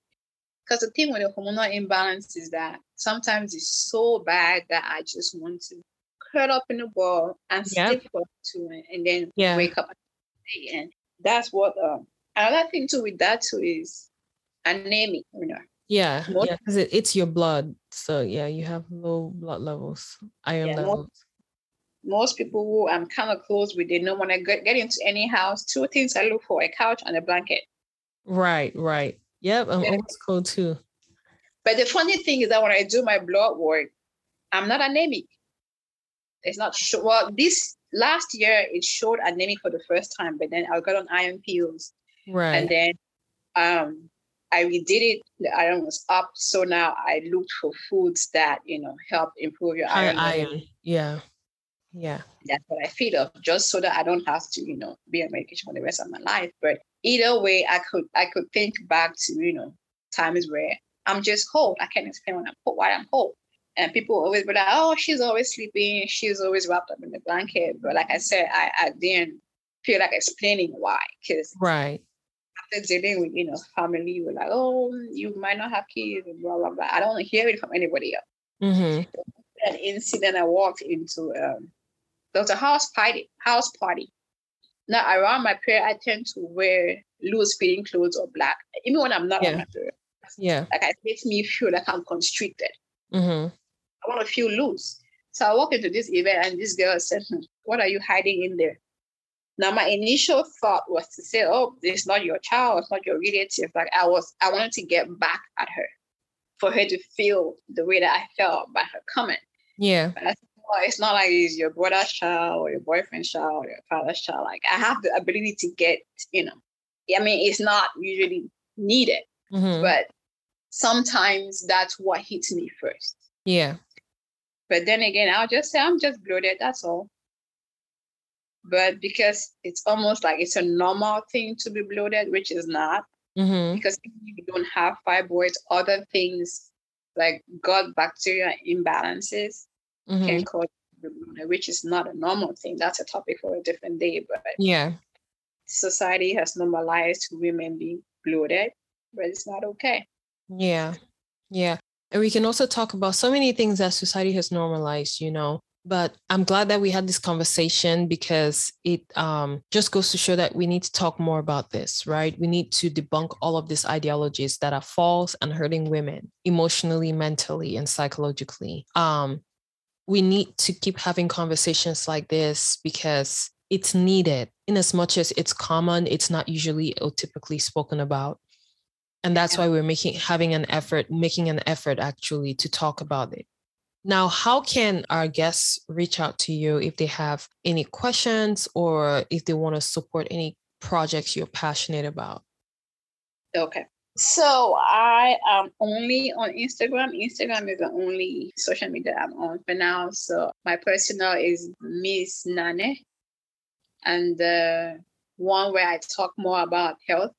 S1: because the thing with the hormonal imbalance is that sometimes it's so bad that I just want to curl up in the ball and yep. stick up to it and then yeah. wake up and that's what um another thing too with that too is anemic, you know.
S2: Yeah, yeah, because it, it's your blood. So yeah, you have low blood levels, iron yeah, levels.
S1: Most, most, people who I'm kind of close with, they know when I get, get into any house, two things I look for: a couch and a blanket.
S2: Right, right. Yep, I'm yeah. always cold too.
S1: But the funny thing is that when I do my blood work, I'm not anemic. It's not sure. Well, this last year it showed anemic for the first time, but then I got on iron pills.
S2: Right.
S1: And then um I redid it, the iron was up. So now I looked for foods that, you know, help improve your
S2: iron. iron. Yeah. Yeah.
S1: That's what I feed off, just so that I don't have to, you know, be on medication for the rest of my life. But either way, I could I could think back to, you know, times where I'm just cold. I can't explain when I'm cold, why I'm cold. And people always be like, oh, she's always sleeping. She's always wrapped up in the blanket. But like I said, I, I didn't feel like explaining why. Because
S2: right
S1: after dealing with, you know, family, we're like, oh, you might not have kids, and blah, blah, blah. I don't hear it from anybody else.
S2: Mm-hmm.
S1: An incident I walked into, um, there was a house party, house party. Now around my prayer, I tend to wear loose fitting clothes or black, even when I'm not
S2: yeah.
S1: on my period.
S2: Yeah.
S1: Like it makes me feel like I'm constricted.
S2: Mm-hmm.
S1: I want to feel loose. So I walk into this event and this girl said, hmm, What are you hiding in there? Now, my initial thought was to say, "Oh, it's not your child, it's not your relative." Like I was, I wanted to get back at her, for her to feel the way that I felt by her coming.
S2: Yeah.
S1: But I said, well, it's not like it's your brother's child or your boyfriend's child or your father's child. Like I have the ability to get, you know, I mean, it's not usually needed, mm-hmm. but sometimes that's what hits me first.
S2: Yeah.
S1: But then again, I'll just say I'm just bloated. That's all but because it's almost like it's a normal thing to be bloated, which is not.
S2: Mm-hmm.
S1: Because if you don't have fibroids, other things like gut bacteria imbalances mm-hmm. can cause bloated, which is not a normal thing. That's a topic for a different day. But
S2: yeah,
S1: society has normalized women being bloated, but it's not okay.
S2: Yeah, yeah. And we can also talk about so many things that society has normalized, you know, but i'm glad that we had this conversation because it um, just goes to show that we need to talk more about this right? We need to debunk all of these ideologies that are false and hurting women emotionally mentally and psychologically. Um, we need to keep having conversations like this because it's needed in as much as it's common it's not usually or typically spoken about. And that's why we're making having an effort making an effort actually to talk about it now, how can our guests reach out to you if they have any questions or if they want to support any projects you're passionate about?
S1: Okay. So I am only on Instagram. Instagram is the only social media I'm on for now. So my personal is Miss Nane. And one where I talk more about health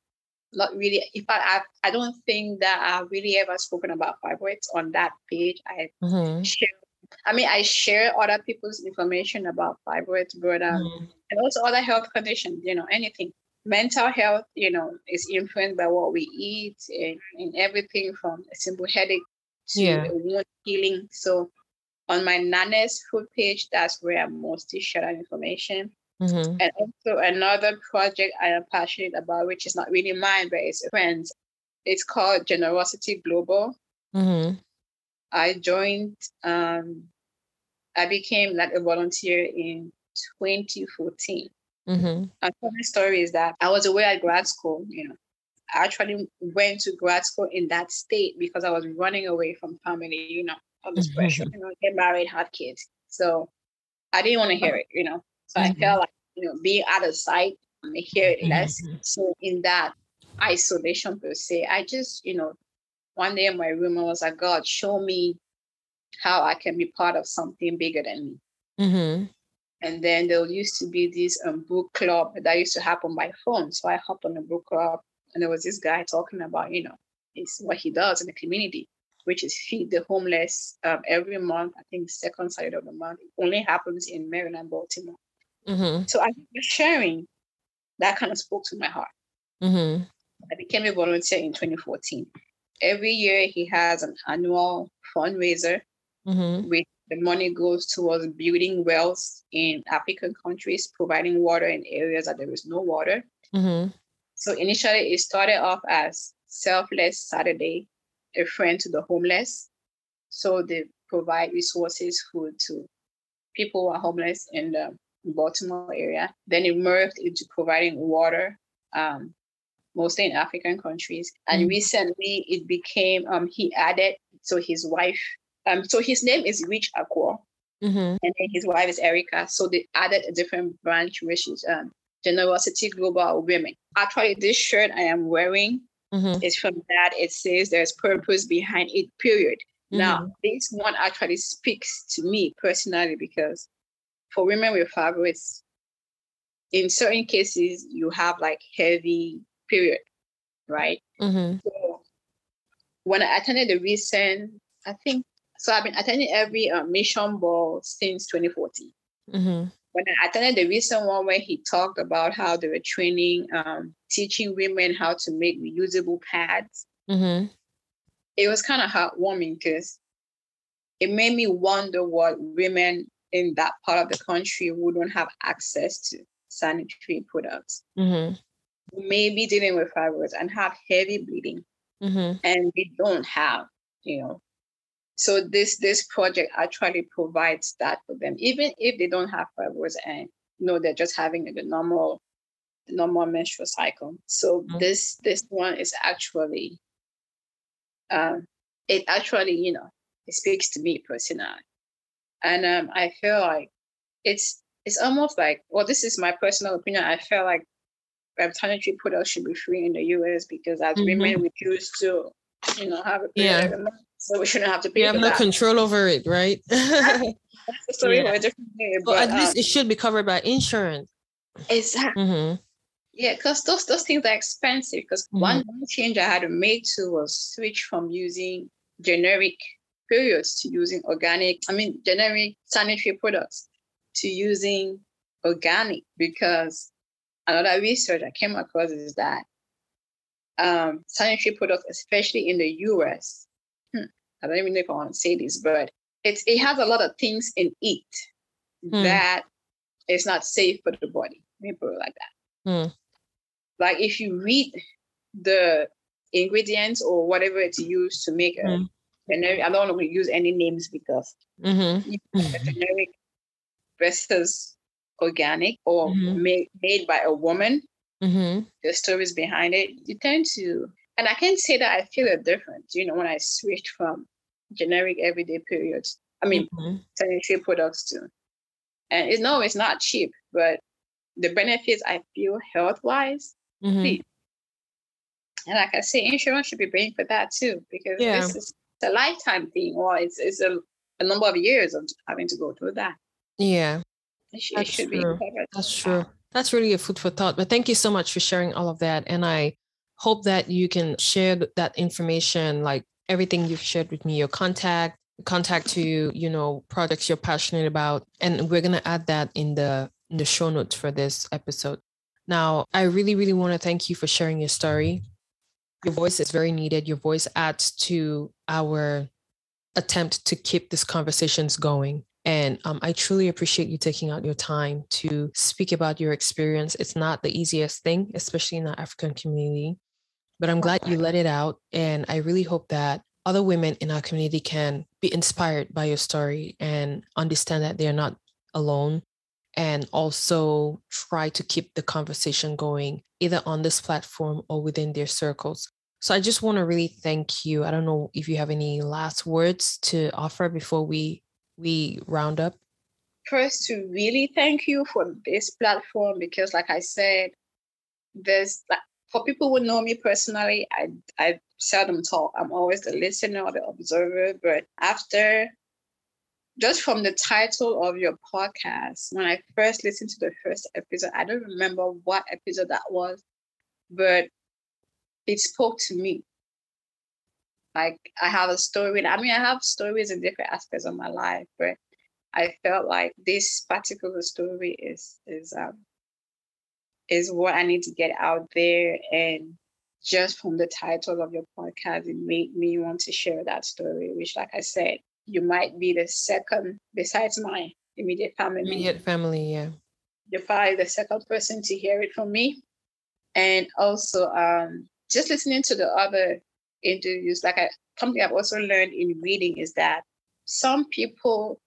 S1: not really in fact I, I don't think that I've really ever spoken about fibroids on that page. I mm-hmm. share I mean I share other people's information about fibroids, but um, mm-hmm. and also other health conditions, you know, anything. mental health, you know, is influenced by what we eat and, and everything from a simple headache to yeah. a wound healing. So on my Nana's food page, that's where I mostly share that information. Mm-hmm. And also another project I am passionate about, which is not really mine, but it's friends. It's called Generosity Global. Mm-hmm. I joined, um, I became like a volunteer in 2014. Mm-hmm. And funny story is that I was away at grad school, you know. I actually went to grad school in that state because I was running away from family, you know, all this mm-hmm. pressure, you know, get married, have kids. So I didn't want to hear it, you know. So mm-hmm. I felt like, you know, being out of sight, I hear it less. Mm-hmm. So in that isolation per se, I just, you know, one day in my room, I was like, God, show me how I can be part of something bigger than me. Mm-hmm. And then there used to be this um, book club that used to happen by phone. So I hopped on the book club, and there was this guy talking about, you know, it's what he does in the community, which is feed the homeless um, every month. I think second Saturday of the month. It only happens in Maryland, Baltimore. Mm-hmm. So I was sharing that kind of spoke to my heart. Mm-hmm. I became a volunteer in 2014. Every year he has an annual fundraiser mm-hmm. with the money goes towards building wells in African countries, providing water in areas that there is no water. Mm-hmm. So initially, it started off as Selfless Saturday, a friend to the homeless. So they provide resources, food to people who are homeless in the Baltimore area. Then it merged into providing water, um, mostly in African countries. And mm-hmm. recently, it became um, he added so his wife um, so his name is Rich Aqua, mm-hmm. and then his wife is Erica. So they added a different branch, which is um, Generosity Global Women. Actually, this shirt I am wearing mm-hmm. is from that. It says there's purpose behind it, period. Mm-hmm. Now, this one actually speaks to me personally because for women with fibroids, in certain cases, you have like heavy period, right? Mm-hmm. So when I attended the recent, I think so I've been attending every uh, mission ball since 2014. Mm-hmm. When I attended the recent one where he talked about how they were training, um, teaching women how to make reusable pads, mm-hmm. it was kind of heartwarming because it made me wonder what women in that part of the country who don't have access to sanitary products. Mm-hmm. Maybe dealing with fibroids and have heavy bleeding, mm-hmm. and they don't have, you know, so this this project actually provides that for them, even if they don't have fibroids and you know they're just having the normal normal menstrual cycle. So mm-hmm. this this one is actually um it actually, you know, it speaks to me personally. And um I feel like it's it's almost like well, this is my personal opinion. I feel like sanitary products should be free in the US because as mm-hmm. women we choose to, you know, have a
S2: yeah
S1: so we shouldn't have to pay.
S2: We have no that. control over it, right? [laughs]
S1: Story yeah. for a different day.
S2: But, at um, least it should be covered by insurance.
S1: Exactly. Mm-hmm. Yeah, because those those things are expensive. Because mm-hmm. one, one change I had to make to was switch from using generic periods to using organic. I mean, generic sanitary products to using organic because another research I came across is that um, sanitary products, especially in the US, I don't even know if I want to say this, but it's it has a lot of things in it mm. that is not safe for the body. Let me put it like that. Mm. Like if you read the ingredients or whatever it's used to make a mm. Generic, I don't want to use any names because mm-hmm. generic versus organic or mm-hmm. made, made by a woman, mm-hmm. the stories behind it, you tend to and I can say that I feel a difference, you know, when I switched from generic everyday periods, I mean, mm-hmm. sanitary products too. And it's no, it's not cheap, but the benefits I feel health wise, mm-hmm. and like I say, insurance should be paying for that too, because yeah. this is a lifetime thing, or it's, it's a, a number of years of having to go through that.
S2: Yeah. It should, That's it true. That's true. That's really a food for thought. But thank you so much for sharing all of that. And I hope that you can share that information, like everything you've shared with me, your contact, contact to, you know, projects you're passionate about. And we're going to add that in the, in the show notes for this episode. Now, I really, really want to thank you for sharing your story. Your voice is very needed. Your voice adds to our attempt to keep these conversations going. And um, I truly appreciate you taking out your time to speak about your experience. It's not the easiest thing, especially in the African community, but I'm glad you let it out. And I really hope that other women in our community can be inspired by your story and understand that they're not alone and also try to keep the conversation going either on this platform or within their circles. So I just want to really thank you. I don't know if you have any last words to offer before we we round up.
S1: First, to really thank you for this platform because, like I said, there's like for people who know me personally, I I seldom talk. I'm always the listener or the observer. But after just from the title of your podcast, when I first listened to the first episode, I don't remember what episode that was, but it spoke to me. Like I have a story. I mean, I have stories in different aspects of my life, but I felt like this particular story is is um is what I need to get out there. And just from the title of your podcast, it made me want to share that story, which, like I said, you might be the second, besides my immediate family.
S2: Immediate family, yeah.
S1: You're probably the second person to hear it from me. And also, um, just listening to the other interviews, like I, something I've also learned in reading is that some people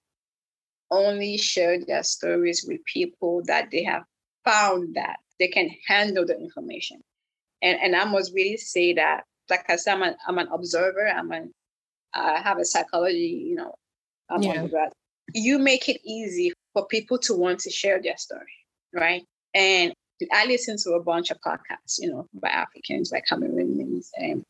S1: only share their stories with people that they have found that they can handle the information. And and I must really say that, like I said, I'm an, I'm an observer. I'm an I have a psychology, you know, I'm yeah. You make it easy for people to want to share their story, right? And I listen to a bunch of podcasts, you know, by Africans, by Cameroonians, and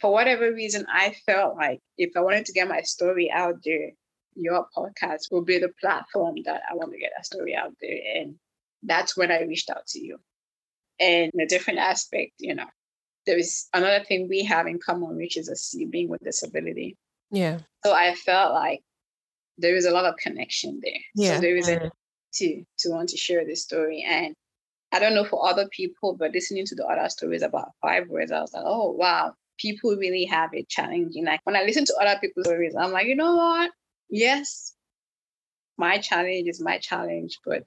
S1: for whatever reason, I felt like if I wanted to get my story out there, your podcast will be the platform that I want to get that story out there. And that's when I reached out to you. And a different aspect, you know, there is another thing we have in common, which is a sibling with disability.
S2: Yeah.
S1: So I felt like there is a lot of connection there.
S2: Yeah.
S1: So there is a mm. to to want to share this story. And I don't know for other people, but listening to the other stories about fibroids, I was like, oh wow, people really have it challenging. Like when I listen to other people's stories, I'm like, you know what? Yes, my challenge is my challenge, but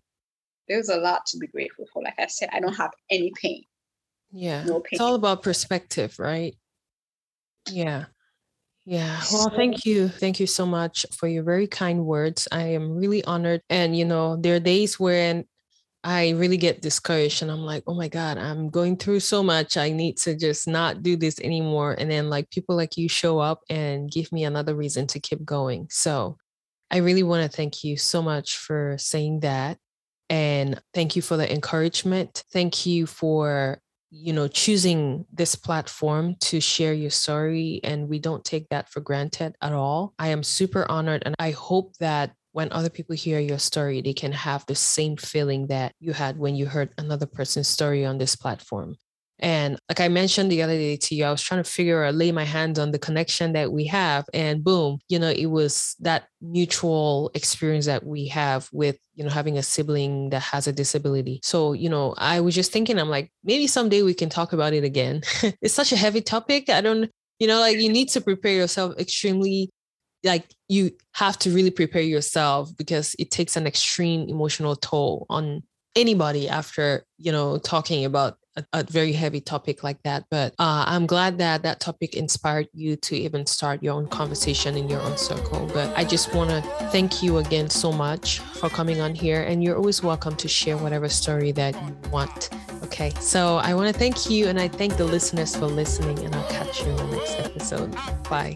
S1: there's a lot to be grateful for. Like I said, I don't have any pain.
S2: Yeah. No pain. It's all about perspective, right? Yeah. Yeah. Well, thank you. Thank you so much for your very kind words. I am really honored. And, you know, there are days when I really get discouraged and I'm like, oh my God, I'm going through so much. I need to just not do this anymore. And then, like, people like you show up and give me another reason to keep going. So, I really want to thank you so much for saying that. And thank you for the encouragement. Thank you for you know choosing this platform to share your story and we don't take that for granted at all i am super honored and i hope that when other people hear your story they can have the same feeling that you had when you heard another person's story on this platform and like I mentioned the other day to you, I was trying to figure out, lay my hands on the connection that we have. And boom, you know, it was that mutual experience that we have with, you know, having a sibling that has a disability. So, you know, I was just thinking, I'm like, maybe someday we can talk about it again. [laughs] it's such a heavy topic. I don't, you know, like you need to prepare yourself extremely like you have to really prepare yourself because it takes an extreme emotional toll on anybody after you know talking about a, a, very heavy topic like that. But uh, I'm glad that that topic inspired you to even start your own conversation in your own circle. But I just want to thank you again so much for coming on here. And you're always welcome to share whatever story that you want. Okay. So I want to thank you and I thank the listeners for listening. And I'll catch you in the next episode. Bye.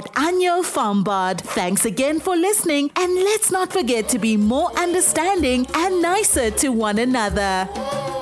S3: at Anyo Fambad. Thanks again for listening, and let's not forget to be more understanding and nicer to one another.